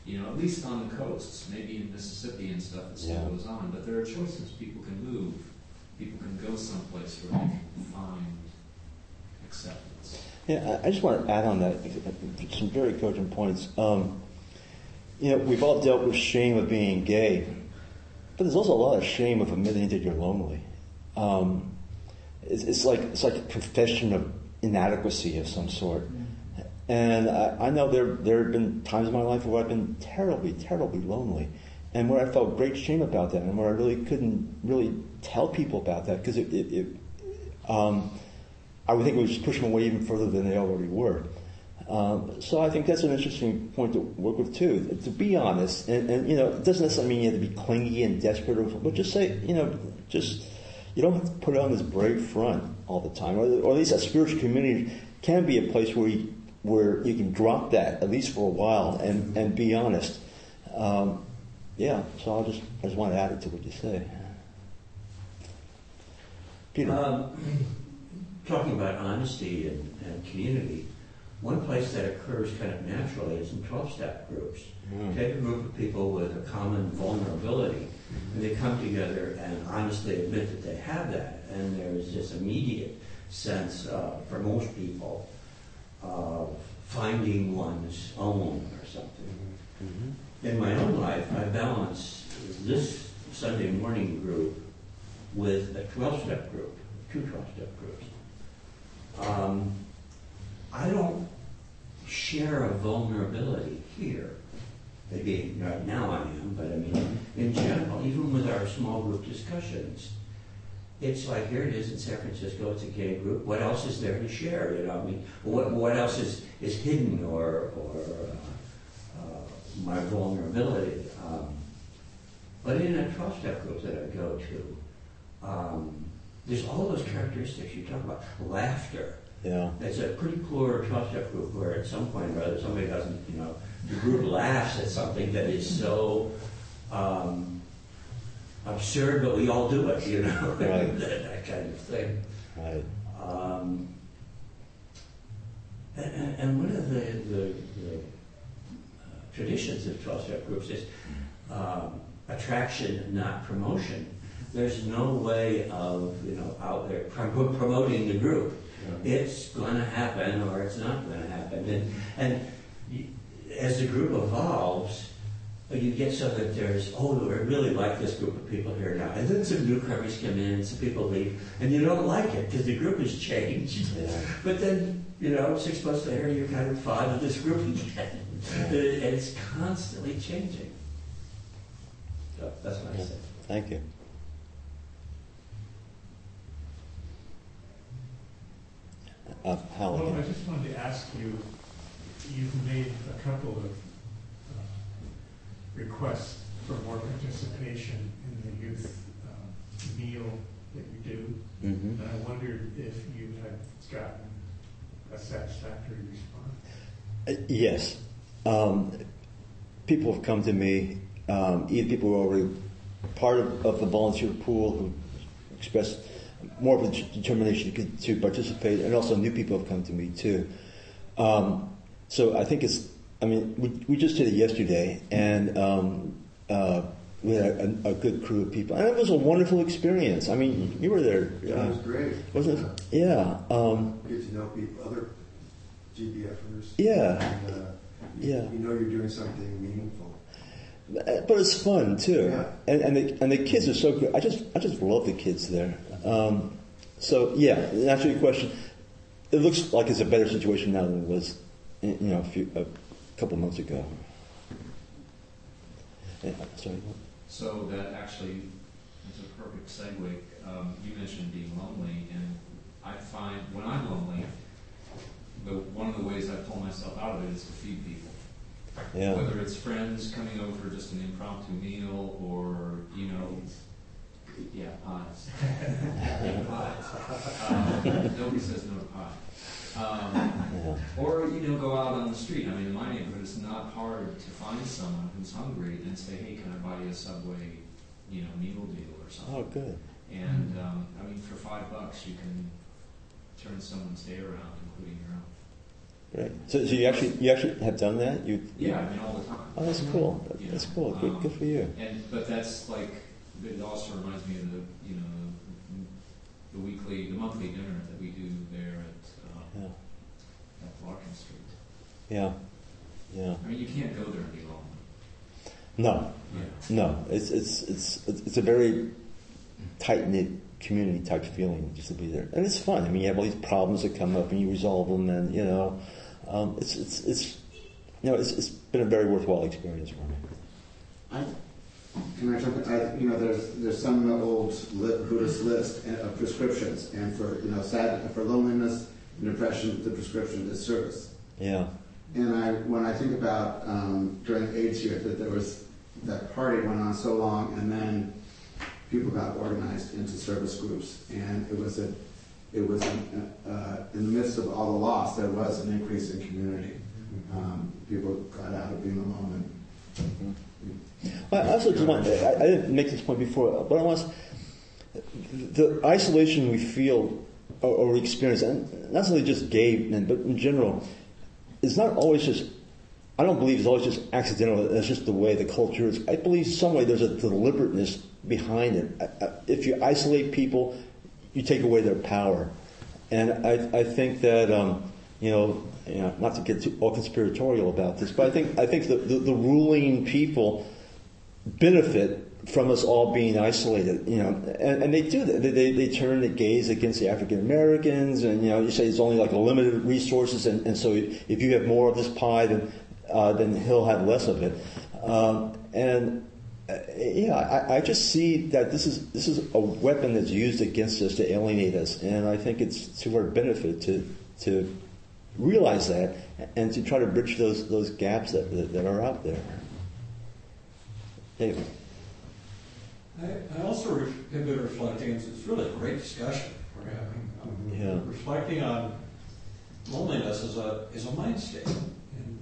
Speaker 4: You know, at least on the coasts, maybe in Mississippi and stuff, it still
Speaker 3: Yeah.
Speaker 4: goes on. But there are choices. People can move. People can go someplace where they can find acceptance.
Speaker 3: Yeah, I I just want to add on that some very cogent points. Um, you know, we've all dealt with shame of being gay, but there's also a lot of shame of admitting that you're lonely. Um, it's, it's like it's like a confession of inadequacy of some sort. And I, I know there there have been times in my life where I've been terribly, terribly lonely, and where I felt great shame about that, and where I really couldn't really tell people about that because it, it, it um, I would think it would just push them away even further than they already were. Um, so I think that's an interesting point to work with too. To be honest, and, and you know, it doesn't necessarily mean you have to be clingy and desperate, or, but just say, you know, just you don't have to put on this brave front all the time, or, or at least a spiritual community can be a place where you, where you can drop that at least for a while and, and be honest. Um, yeah, so I'll just I just want to add it to what you say. Peter.
Speaker 14: Um, (clears throat) talking about honesty and, and community, One place that occurs kind of naturally is in 12 step groups.
Speaker 3: Mm.
Speaker 14: Take a group of people with a common vulnerability, and they come together and honestly admit that they have that. And there's this immediate sense, uh, for most people, of finding one's own or something.
Speaker 3: Mm-hmm.
Speaker 14: In my own life, I balance this Sunday morning group with a 12 step group, two 12 step groups. Um, I don't share a vulnerability here. Maybe right now I am, but I mean, in general, even with our small group discussions, it's like here it is in San Francisco. It's a gay group. What else is there to share? You know, I mean, what what else is is hidden or or uh, uh, my vulnerability? Um, but in a twelve step group that I go to, um, there's all those characteristics you talk about. Laughter.
Speaker 3: Yeah.
Speaker 14: It's a pretty poor step group where at some point or other somebody doesn't, you know, the group laughs at something that is so. Um, absurd, but we all do it, you know, (laughs)
Speaker 3: Right.
Speaker 14: that, kind of thing.
Speaker 3: Right.
Speaker 14: Um, and, one of the, the, the uh, traditions of 12 step groups is um, attraction, not promotion. There's no way of, you know, out there prom- promoting the group. It's going to happen or it's not going to happen. And, and as the group evolves, you get so that there's, oh, I really like this group of people here now. And then some newcomers come in, some people leave, and you don't like it because the group has changed.
Speaker 3: Yeah.
Speaker 14: But then, you know, six months later, you're kind of fond of this group again. and it's constantly changing. So that's what I say.
Speaker 3: Thank you. Uh, Hal
Speaker 13: Well, I just wanted to ask you, you've made a couple of uh, requests for more participation in the youth uh, meal that you do.
Speaker 3: Mhm.
Speaker 13: And I wondered if you had gotten a satisfactory response.
Speaker 3: Uh, Yes. Um, people have come to me, um, either people who are already part of, of the volunteer pool who expressed more of a d- determination to, to participate, and also new people have come to me too. Um, so I think it's, I mean, we, we just did it yesterday, and um, uh, we had a, a good crew of people, and it was a wonderful experience. I mean, you were there.
Speaker 9: Yeah, it was
Speaker 3: uh,
Speaker 9: great.
Speaker 3: Wasn't it? Yeah. Um,
Speaker 9: Get to know people, other GBFers.
Speaker 3: Yeah.
Speaker 9: And, uh, you,
Speaker 3: Yeah.
Speaker 9: You know you're doing something meaningful.
Speaker 3: But it's fun too,
Speaker 9: Yeah.
Speaker 3: and and the, and the kids are so good. I just I just love the kids there. Um, so yeah, to answer your question, it looks like it's a better situation now than it was, you know, a, few, a couple months ago. Yeah, sorry.
Speaker 4: So that actually is a perfect segue. Um, you mentioned being lonely, and I find when I'm lonely, the, one of the ways I pull myself out of it is to feed people.
Speaker 3: Yeah.
Speaker 4: Whether it's friends coming over for just an impromptu meal, or you know, yeah, pies. pies. Um, (laughs) nobody says no to pie. Um, or you know, go out on the street. I mean, in my neighborhood, it's not hard to find someone who's hungry and say, "Hey, can I buy you a Subway, you know, meal deal or something?"
Speaker 3: Oh, good.
Speaker 4: And um, I mean, for five bucks, you can turn someone's day around, including your own.
Speaker 3: Right. So, so you actually you actually have done that? You
Speaker 4: Yeah, I mean, all the time.
Speaker 3: Oh, that's cool. That- That's
Speaker 4: know,
Speaker 3: cool. Good,
Speaker 4: um,
Speaker 3: good for you.
Speaker 4: And but that's like it also reminds me of the you know the weekly, the monthly dinner that we do there at uh,
Speaker 3: Yeah.
Speaker 4: at Larkin Street.
Speaker 3: Yeah. Yeah.
Speaker 4: I mean, you can't go there any longer.
Speaker 3: No.
Speaker 4: Yeah.
Speaker 3: No. It's it's it's it's a very tight knit community type feeling just to be there, and it's fun. I mean, you have all these problems that come up, and you resolve them, and you know, um, it's it's it's you know, it's it's been a very worthwhile experience for me.
Speaker 8: I, can I jump in? I, you know, there's there's some old li- Buddhist list of prescriptions, and for you know, sad for loneliness and depression, the prescription is service.
Speaker 3: Yeah.
Speaker 8: And I, when I think about um, during AIDS year, that there was that party went on so long, and then people got organized into service groups, and it was a, it was uh, in the midst of all the loss, there was an increase in community. Um, people got out of being alone, and
Speaker 3: I also just want, I, I didn't make this point before, but I want the isolation we feel or, or we experience, and not only just gay men, but in general, it's not always just. I don't believe it's always just accidental. That's just the way the culture is. I believe some way there's a deliberateness behind it. If you isolate people, you take away their power, and I, I think that um, you know, you know, not to get too all conspiratorial about this, but I think I think the, the, the ruling people benefit from us all being isolated, you know, and, and they do that. They, they, they, turn the gaze against the African Americans, and you know, you say it's only like a limited resources, and, and so if you have more of this pie, then uh, then he'll have less of it. Um, and uh, yeah, I, I, just see that this is this is a weapon that's used against us to alienate us, and I think it's to our benefit to to realize that and to try to bridge those those gaps that that, that are out there. David.
Speaker 15: I, I also re- have been reflecting, it's, it's really a great discussion we're having. Um,
Speaker 3: yeah.
Speaker 15: Reflecting on loneliness as a, as a mind state. And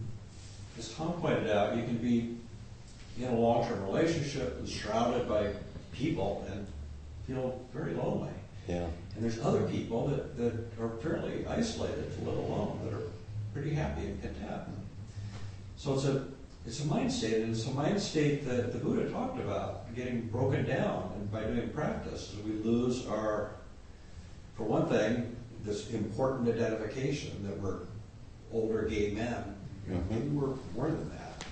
Speaker 15: as Tom pointed out, you can be in a long-term relationship and shrouded by people and feel very lonely.
Speaker 3: Yeah.
Speaker 15: And there's other people that, that are fairly isolated, to live alone, that are pretty happy and content. So it's a it's a mind state, and it's a mind state that the Buddha talked about getting broken down, and by doing practice, we lose our, for one thing, this important identification that we're older gay men. You know, maybe we're more than that.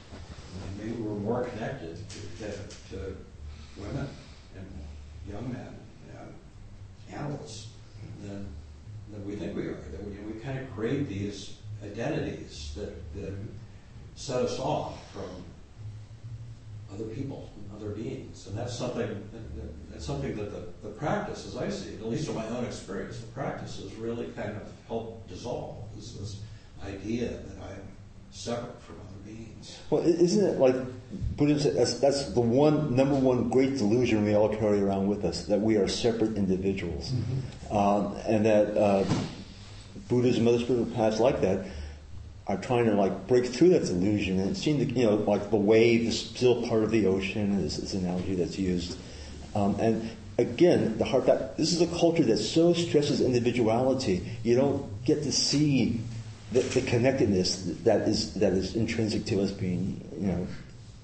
Speaker 15: Maybe we're more connected to, to, to women and young men and animals than, than we think we are. That we, we kind of create these identities that, that set us off from other people and other beings. And that's something that, that's something that the, the practice, as I see it, at least in my own experience, the practices really kind of help dissolve this, this idea that I'm separate from other beings.
Speaker 3: Well, isn't it like Buddhism? That's, that's the one number one great delusion we all carry around with us that we are separate individuals, mm-hmm. um, and that uh, Buddhism, other spiritual paths like that, are trying to like break through that illusion. and seem to, you know, like the wave is still part of the ocean is this analogy that's used. Um, and again, the heart that this is a culture that so stresses individuality, you don't get to see the, the connectedness that is that is intrinsic to us being, you know,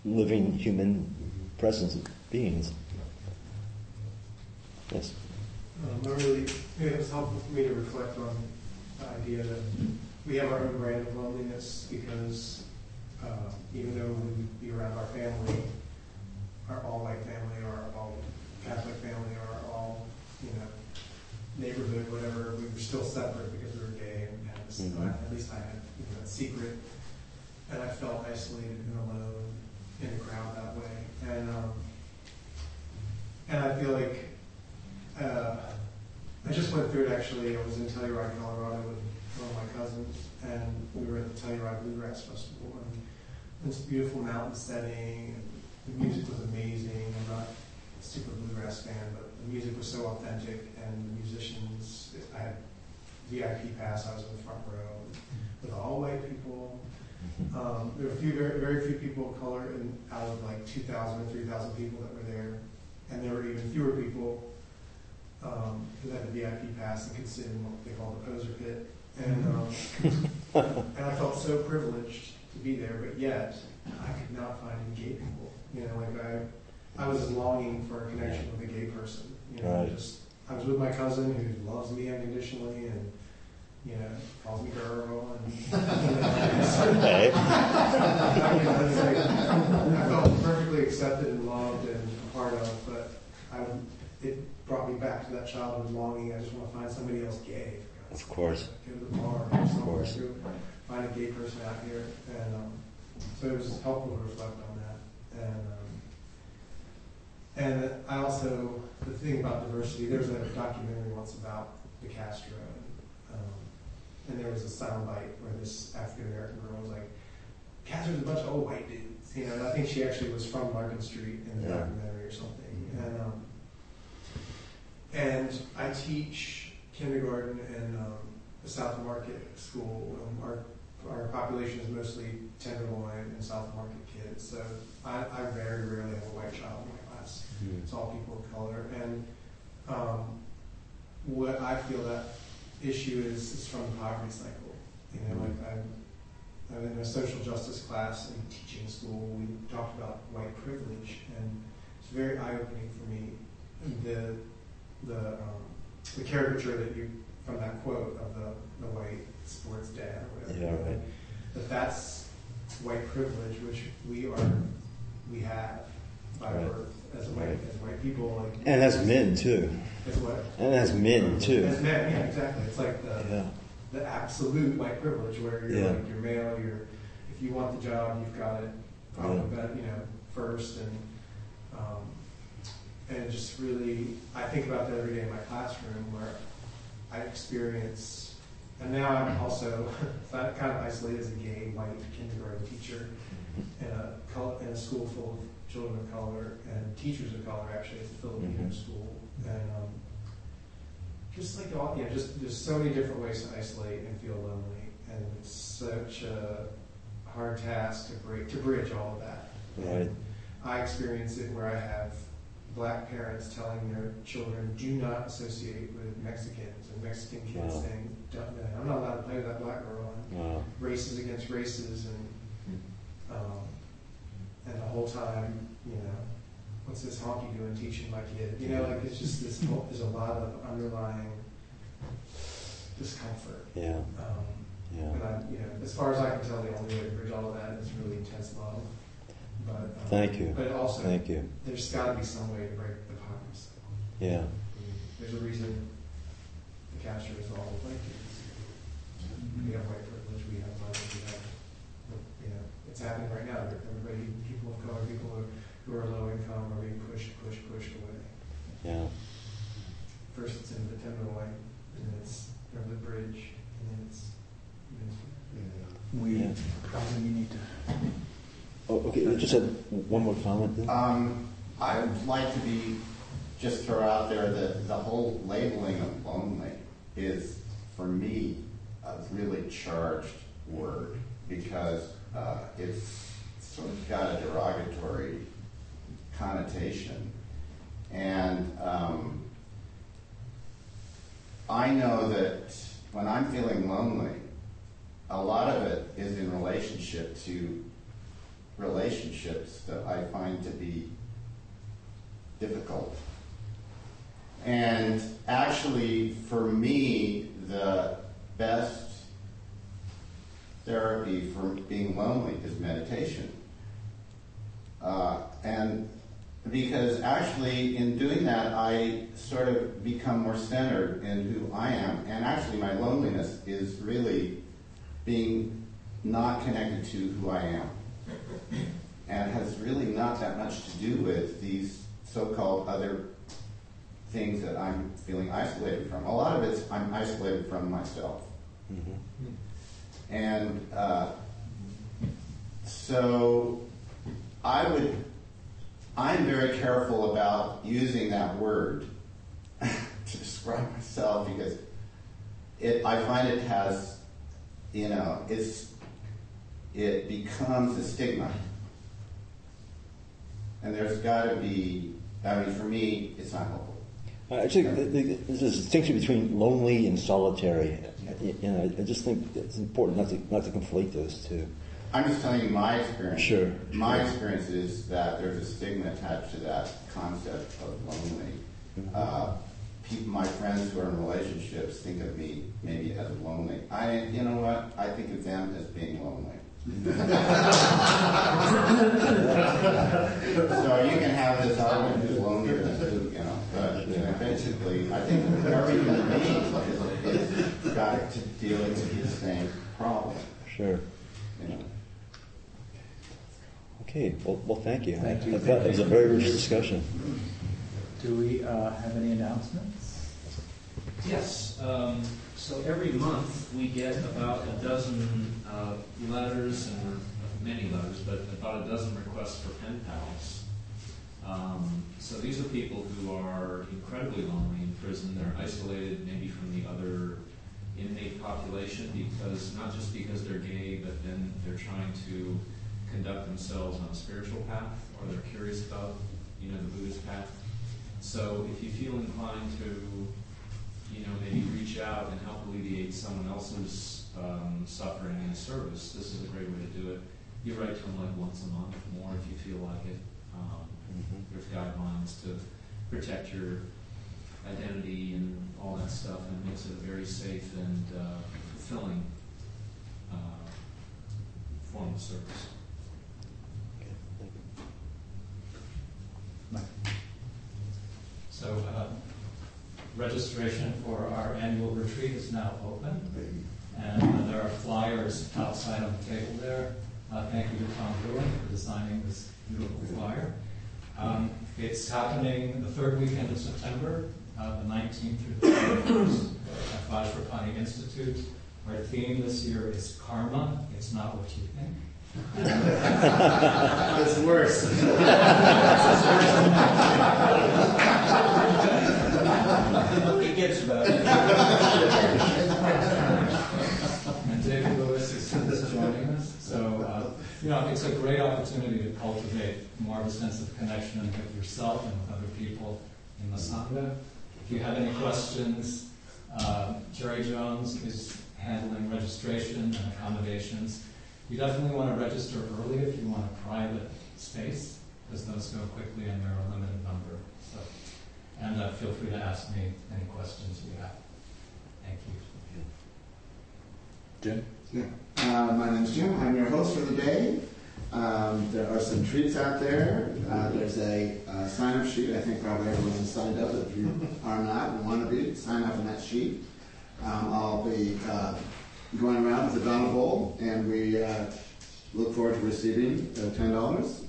Speaker 3: living human presence beings. Yes.
Speaker 16: Um, I really, it was helpful for me to reflect on the idea that we have our own brand of loneliness because uh, even though we would be around our family, our all white family or all Catholic family or all, you know, neighborhood, whatever, we were still separate because we were gay and had this, mm-hmm. at least I had you know, that secret. And I felt isolated and alone in a crowd that way. And, um, and I feel like uh, I just went through it actually. I was in Telluride, Colorado with one of my cousins, and we were at the Telluride Bluegrass Festival, and this beautiful mountain setting, and the music was amazing. I'm not a super bluegrass fan, but the music was so authentic, and the musicians, I had VIP pass, I was in the front row with all white people. Um, there were a few, very, very few people of color, and out of like 2,000 or 3,000 people that were there, and there were even fewer people um, who had the VIP pass and could sit in what they call the poser pit. And, um, and I felt so privileged to be there, but yet I could not find any gay people. You know, like I, I was longing for a connection with a gay person. You know, right. just I was with my cousin who loves me unconditionally and you know calls me girl and you know, okay. (laughs) you know, like, I felt perfectly accepted and loved and a part of, but I it brought me back to that childhood longing. I just want to find somebody else gay.
Speaker 3: Of course.
Speaker 16: Go to the bar or somewhere. Of course. Find a gay person out here. And um, so it was helpful to reflect on that. And um, and I also, the thing about diversity, there was a documentary once about the Castro. And, um, and there was a sound bite where this African American girl was like, Castro's a bunch of old white dudes. You know, and I think she actually was from Larkin Street in the yeah. documentary or something. Mm-hmm. And um, and I teach kindergarten and um, the South Market School. Um, our our population is mostly Tenderloin and South Market kids, so I, I very rarely have a white child in my class. Mm. It's all people of color, and um, what I feel that issue is is from the poverty cycle. You know, like I, in a social justice class in teaching school, we talked about white privilege, and it's very eye-opening for me. The the um, the caricature that you from that quote of the the white sports dad or whatever.
Speaker 3: Yeah, right.
Speaker 16: That that's white privilege, which we are we have by
Speaker 3: Right.
Speaker 16: birth as white
Speaker 3: Right.
Speaker 16: as white people. Like,
Speaker 3: And as men too.
Speaker 16: As what?
Speaker 3: And as men too.
Speaker 16: As men, yeah, exactly. It's like the
Speaker 3: Yeah.
Speaker 16: the absolute white privilege where you're
Speaker 3: Yeah.
Speaker 16: like you're male, you're if you want the job, you've got it probably
Speaker 3: Yeah.
Speaker 16: you know first and um, and just really I think about that every day in my classroom where I experience and now I'm also (laughs) kind of isolated as a gay white kindergarten teacher in a in a school full of children of color and teachers of color actually it's a Filipino
Speaker 3: Mhm.
Speaker 16: school and um, just like all, you know, just there's so many different ways to isolate and feel lonely, and it's such a hard task to break to bridge all of that.
Speaker 3: Right.
Speaker 16: I experience it where I have black parents telling their children, "Do not associate with Mexicans," and Mexican kids
Speaker 3: Wow.
Speaker 16: saying, "I'm not allowed to play with that black girl." And
Speaker 3: Wow.
Speaker 16: races against races, and um, and the whole time, you know, what's this honky doing teaching my kid? You know, like it's just this. whole- There's a lot of underlying discomfort.
Speaker 3: Yeah.
Speaker 16: Um,
Speaker 3: Yeah.
Speaker 16: And I, you know, as far as I can tell, the only way to bridge all of that is really intense love. But um,
Speaker 3: Thank you.
Speaker 16: But also,
Speaker 3: Thank you.
Speaker 16: There's got to be some way to break the poverty cycle.
Speaker 3: Yeah.
Speaker 16: There's a reason the Castro is all white kids. We have white privilege, we have money, we have, you know, it's happening right now. Everybody, people of color, people who who are low income are being pushed, pushed, pushed away.
Speaker 3: Yeah.
Speaker 16: First it's into the Tenement Way, and then it's over the bridge, and then it's, and then it's
Speaker 2: We
Speaker 3: Yeah.
Speaker 2: probably need to.
Speaker 3: Oh, okay. Just had one more comment.
Speaker 8: Um, I would like to be, just throw out there that the whole labeling of lonely is, for me, a really charged word because uh, it's sort of got a derogatory connotation. And um, I know that when I'm feeling lonely, a lot of it is in relationship to relationships that I find to be difficult. And actually, for me, the best therapy for being lonely is meditation. Uh, and because actually, in doing that, I sort of become more centered in who I am. And actually, my loneliness is really being not connected to who I am. And has really not that much to do with these so called other things that I'm feeling isolated from. A lot of it's I'm isolated from myself.
Speaker 3: Mm-hmm.
Speaker 8: And uh, so I would, I'm very careful about using that word (laughs) to describe myself because it, I find it has, you know, it's, it becomes a stigma. And there's got to be, I mean, for me, it's not helpful.
Speaker 3: The, the, there's a distinction between lonely and solitary. You know, I just think it's important not to not to conflate those two.
Speaker 8: I'm just telling you my experience.
Speaker 3: Sure,
Speaker 8: My
Speaker 3: sure.
Speaker 8: experience is that there's a stigma attached to that concept of lonely.
Speaker 3: Mm-hmm.
Speaker 8: Uh, people, my friends who are in relationships think of me maybe as lonely. I, you know what? I think of them as being lonely. So you can have this argument who's lonelier than who, you know. But you know, basically, I think every human being is, is got to deal with the same problem.
Speaker 3: Sure.
Speaker 8: You know.
Speaker 3: Okay. Well, well, thank you.
Speaker 2: Thank you.
Speaker 3: I thought it was a very rich discussion.
Speaker 2: Do we uh, have any announcements?
Speaker 4: Yes, um, so every month we get about a dozen uh, letters, and many letters, but about a dozen requests for pen pals. Um, so these are people who are incredibly lonely in prison. They're isolated maybe from the other inmate population because, not just because they're gay, but then they're trying to conduct themselves on a spiritual path or they're curious about, you know, the Buddhist path. So if you feel inclined to, you know, maybe reach out and help alleviate someone else's um, suffering in service, this is a great way to do it. You write to them like once a month, more if you feel like it. Um, There's guidelines to protect your identity and all that stuff, and it makes it a very safe and uh, fulfilling uh, form of service.
Speaker 17: So, uh, registration for our annual retreat is now open. And there are flyers outside on the table there. Uh, Thank you to Tom Bruein for designing this beautiful flyer. Um, It's happening the third weekend of September, uh, the 19th through the 21st at Vajrapani Institute. Our theme this year is karma. It's not what you think. (laughs)
Speaker 8: It's worse. (laughs)
Speaker 17: It gets better. And David Lewis is, is joining us. So, uh, you know, it's a great opportunity to cultivate more of a sense of connection with yourself and with other people in the Sangha. If you have any questions, uh, Jerry Jones is handling registration and accommodations. You definitely want to register early if you want a private space, because those go quickly and they're a limited number. So, and uh, feel free to ask me any questions you have. Thank you.
Speaker 2: Jim?
Speaker 8: Yeah. Uh, my name's Jim. I'm your host for the day. Um, there are some treats out there. Uh, there's a uh, sign-up sheet. I think probably everyone has signed up. If you (laughs) are not and want to be, sign up on that sheet. Um, I'll be uh, going around with a Dana Bowl, and we uh, look forward to receiving uh, ten dollars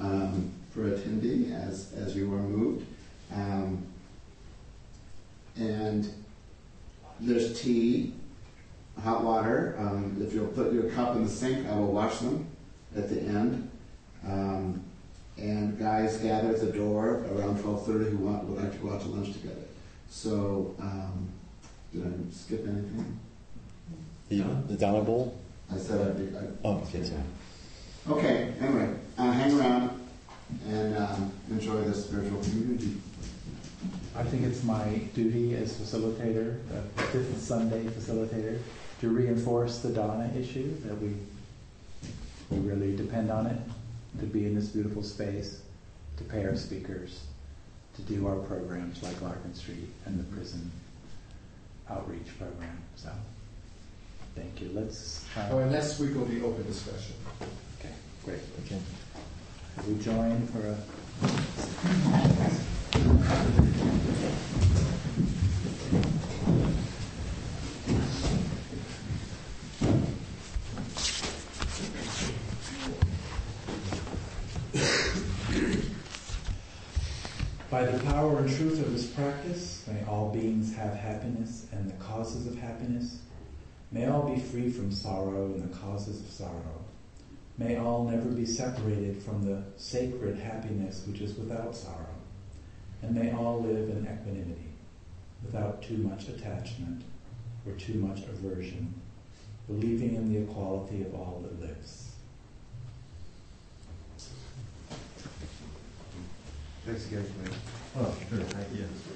Speaker 8: um, for attendee as as you are moved. Um, and there's tea hot water. Um, if you'll put your cup in the sink, I will wash them at the end. Um, and guys gather at the door around 12:30 who want would like to go out to lunch together. So, um, did I skip anything?
Speaker 3: The, the Dana Bowl?
Speaker 8: I said I'd be. I,
Speaker 3: Oh, okay, sorry.
Speaker 8: Okay. Anyway, uh, hang around and um, enjoy this spiritual community.
Speaker 2: I think it's my duty as facilitator, the fifth Sunday facilitator, to reinforce the Dana issue that we we really depend on it to be in this beautiful space, to pay our speakers, to do our programs like Larkin Street and the prison outreach program. So, thank you. Let's. Uh,
Speaker 11: Oh, and next week will be open discussion.
Speaker 2: okay, great.
Speaker 3: Okay.
Speaker 2: We join for a.
Speaker 18: By the power and truth of his practice, may all beings have happiness and the causes of happiness. May all be free from sorrow and the causes of sorrow. May all never be separated from the sacred happiness which is without sorrow. And may all live in equanimity, without too much attachment or too much aversion, believing in the equality of all that lives.
Speaker 9: Thanks again, Wayne.
Speaker 3: Oh, sure. Thank you.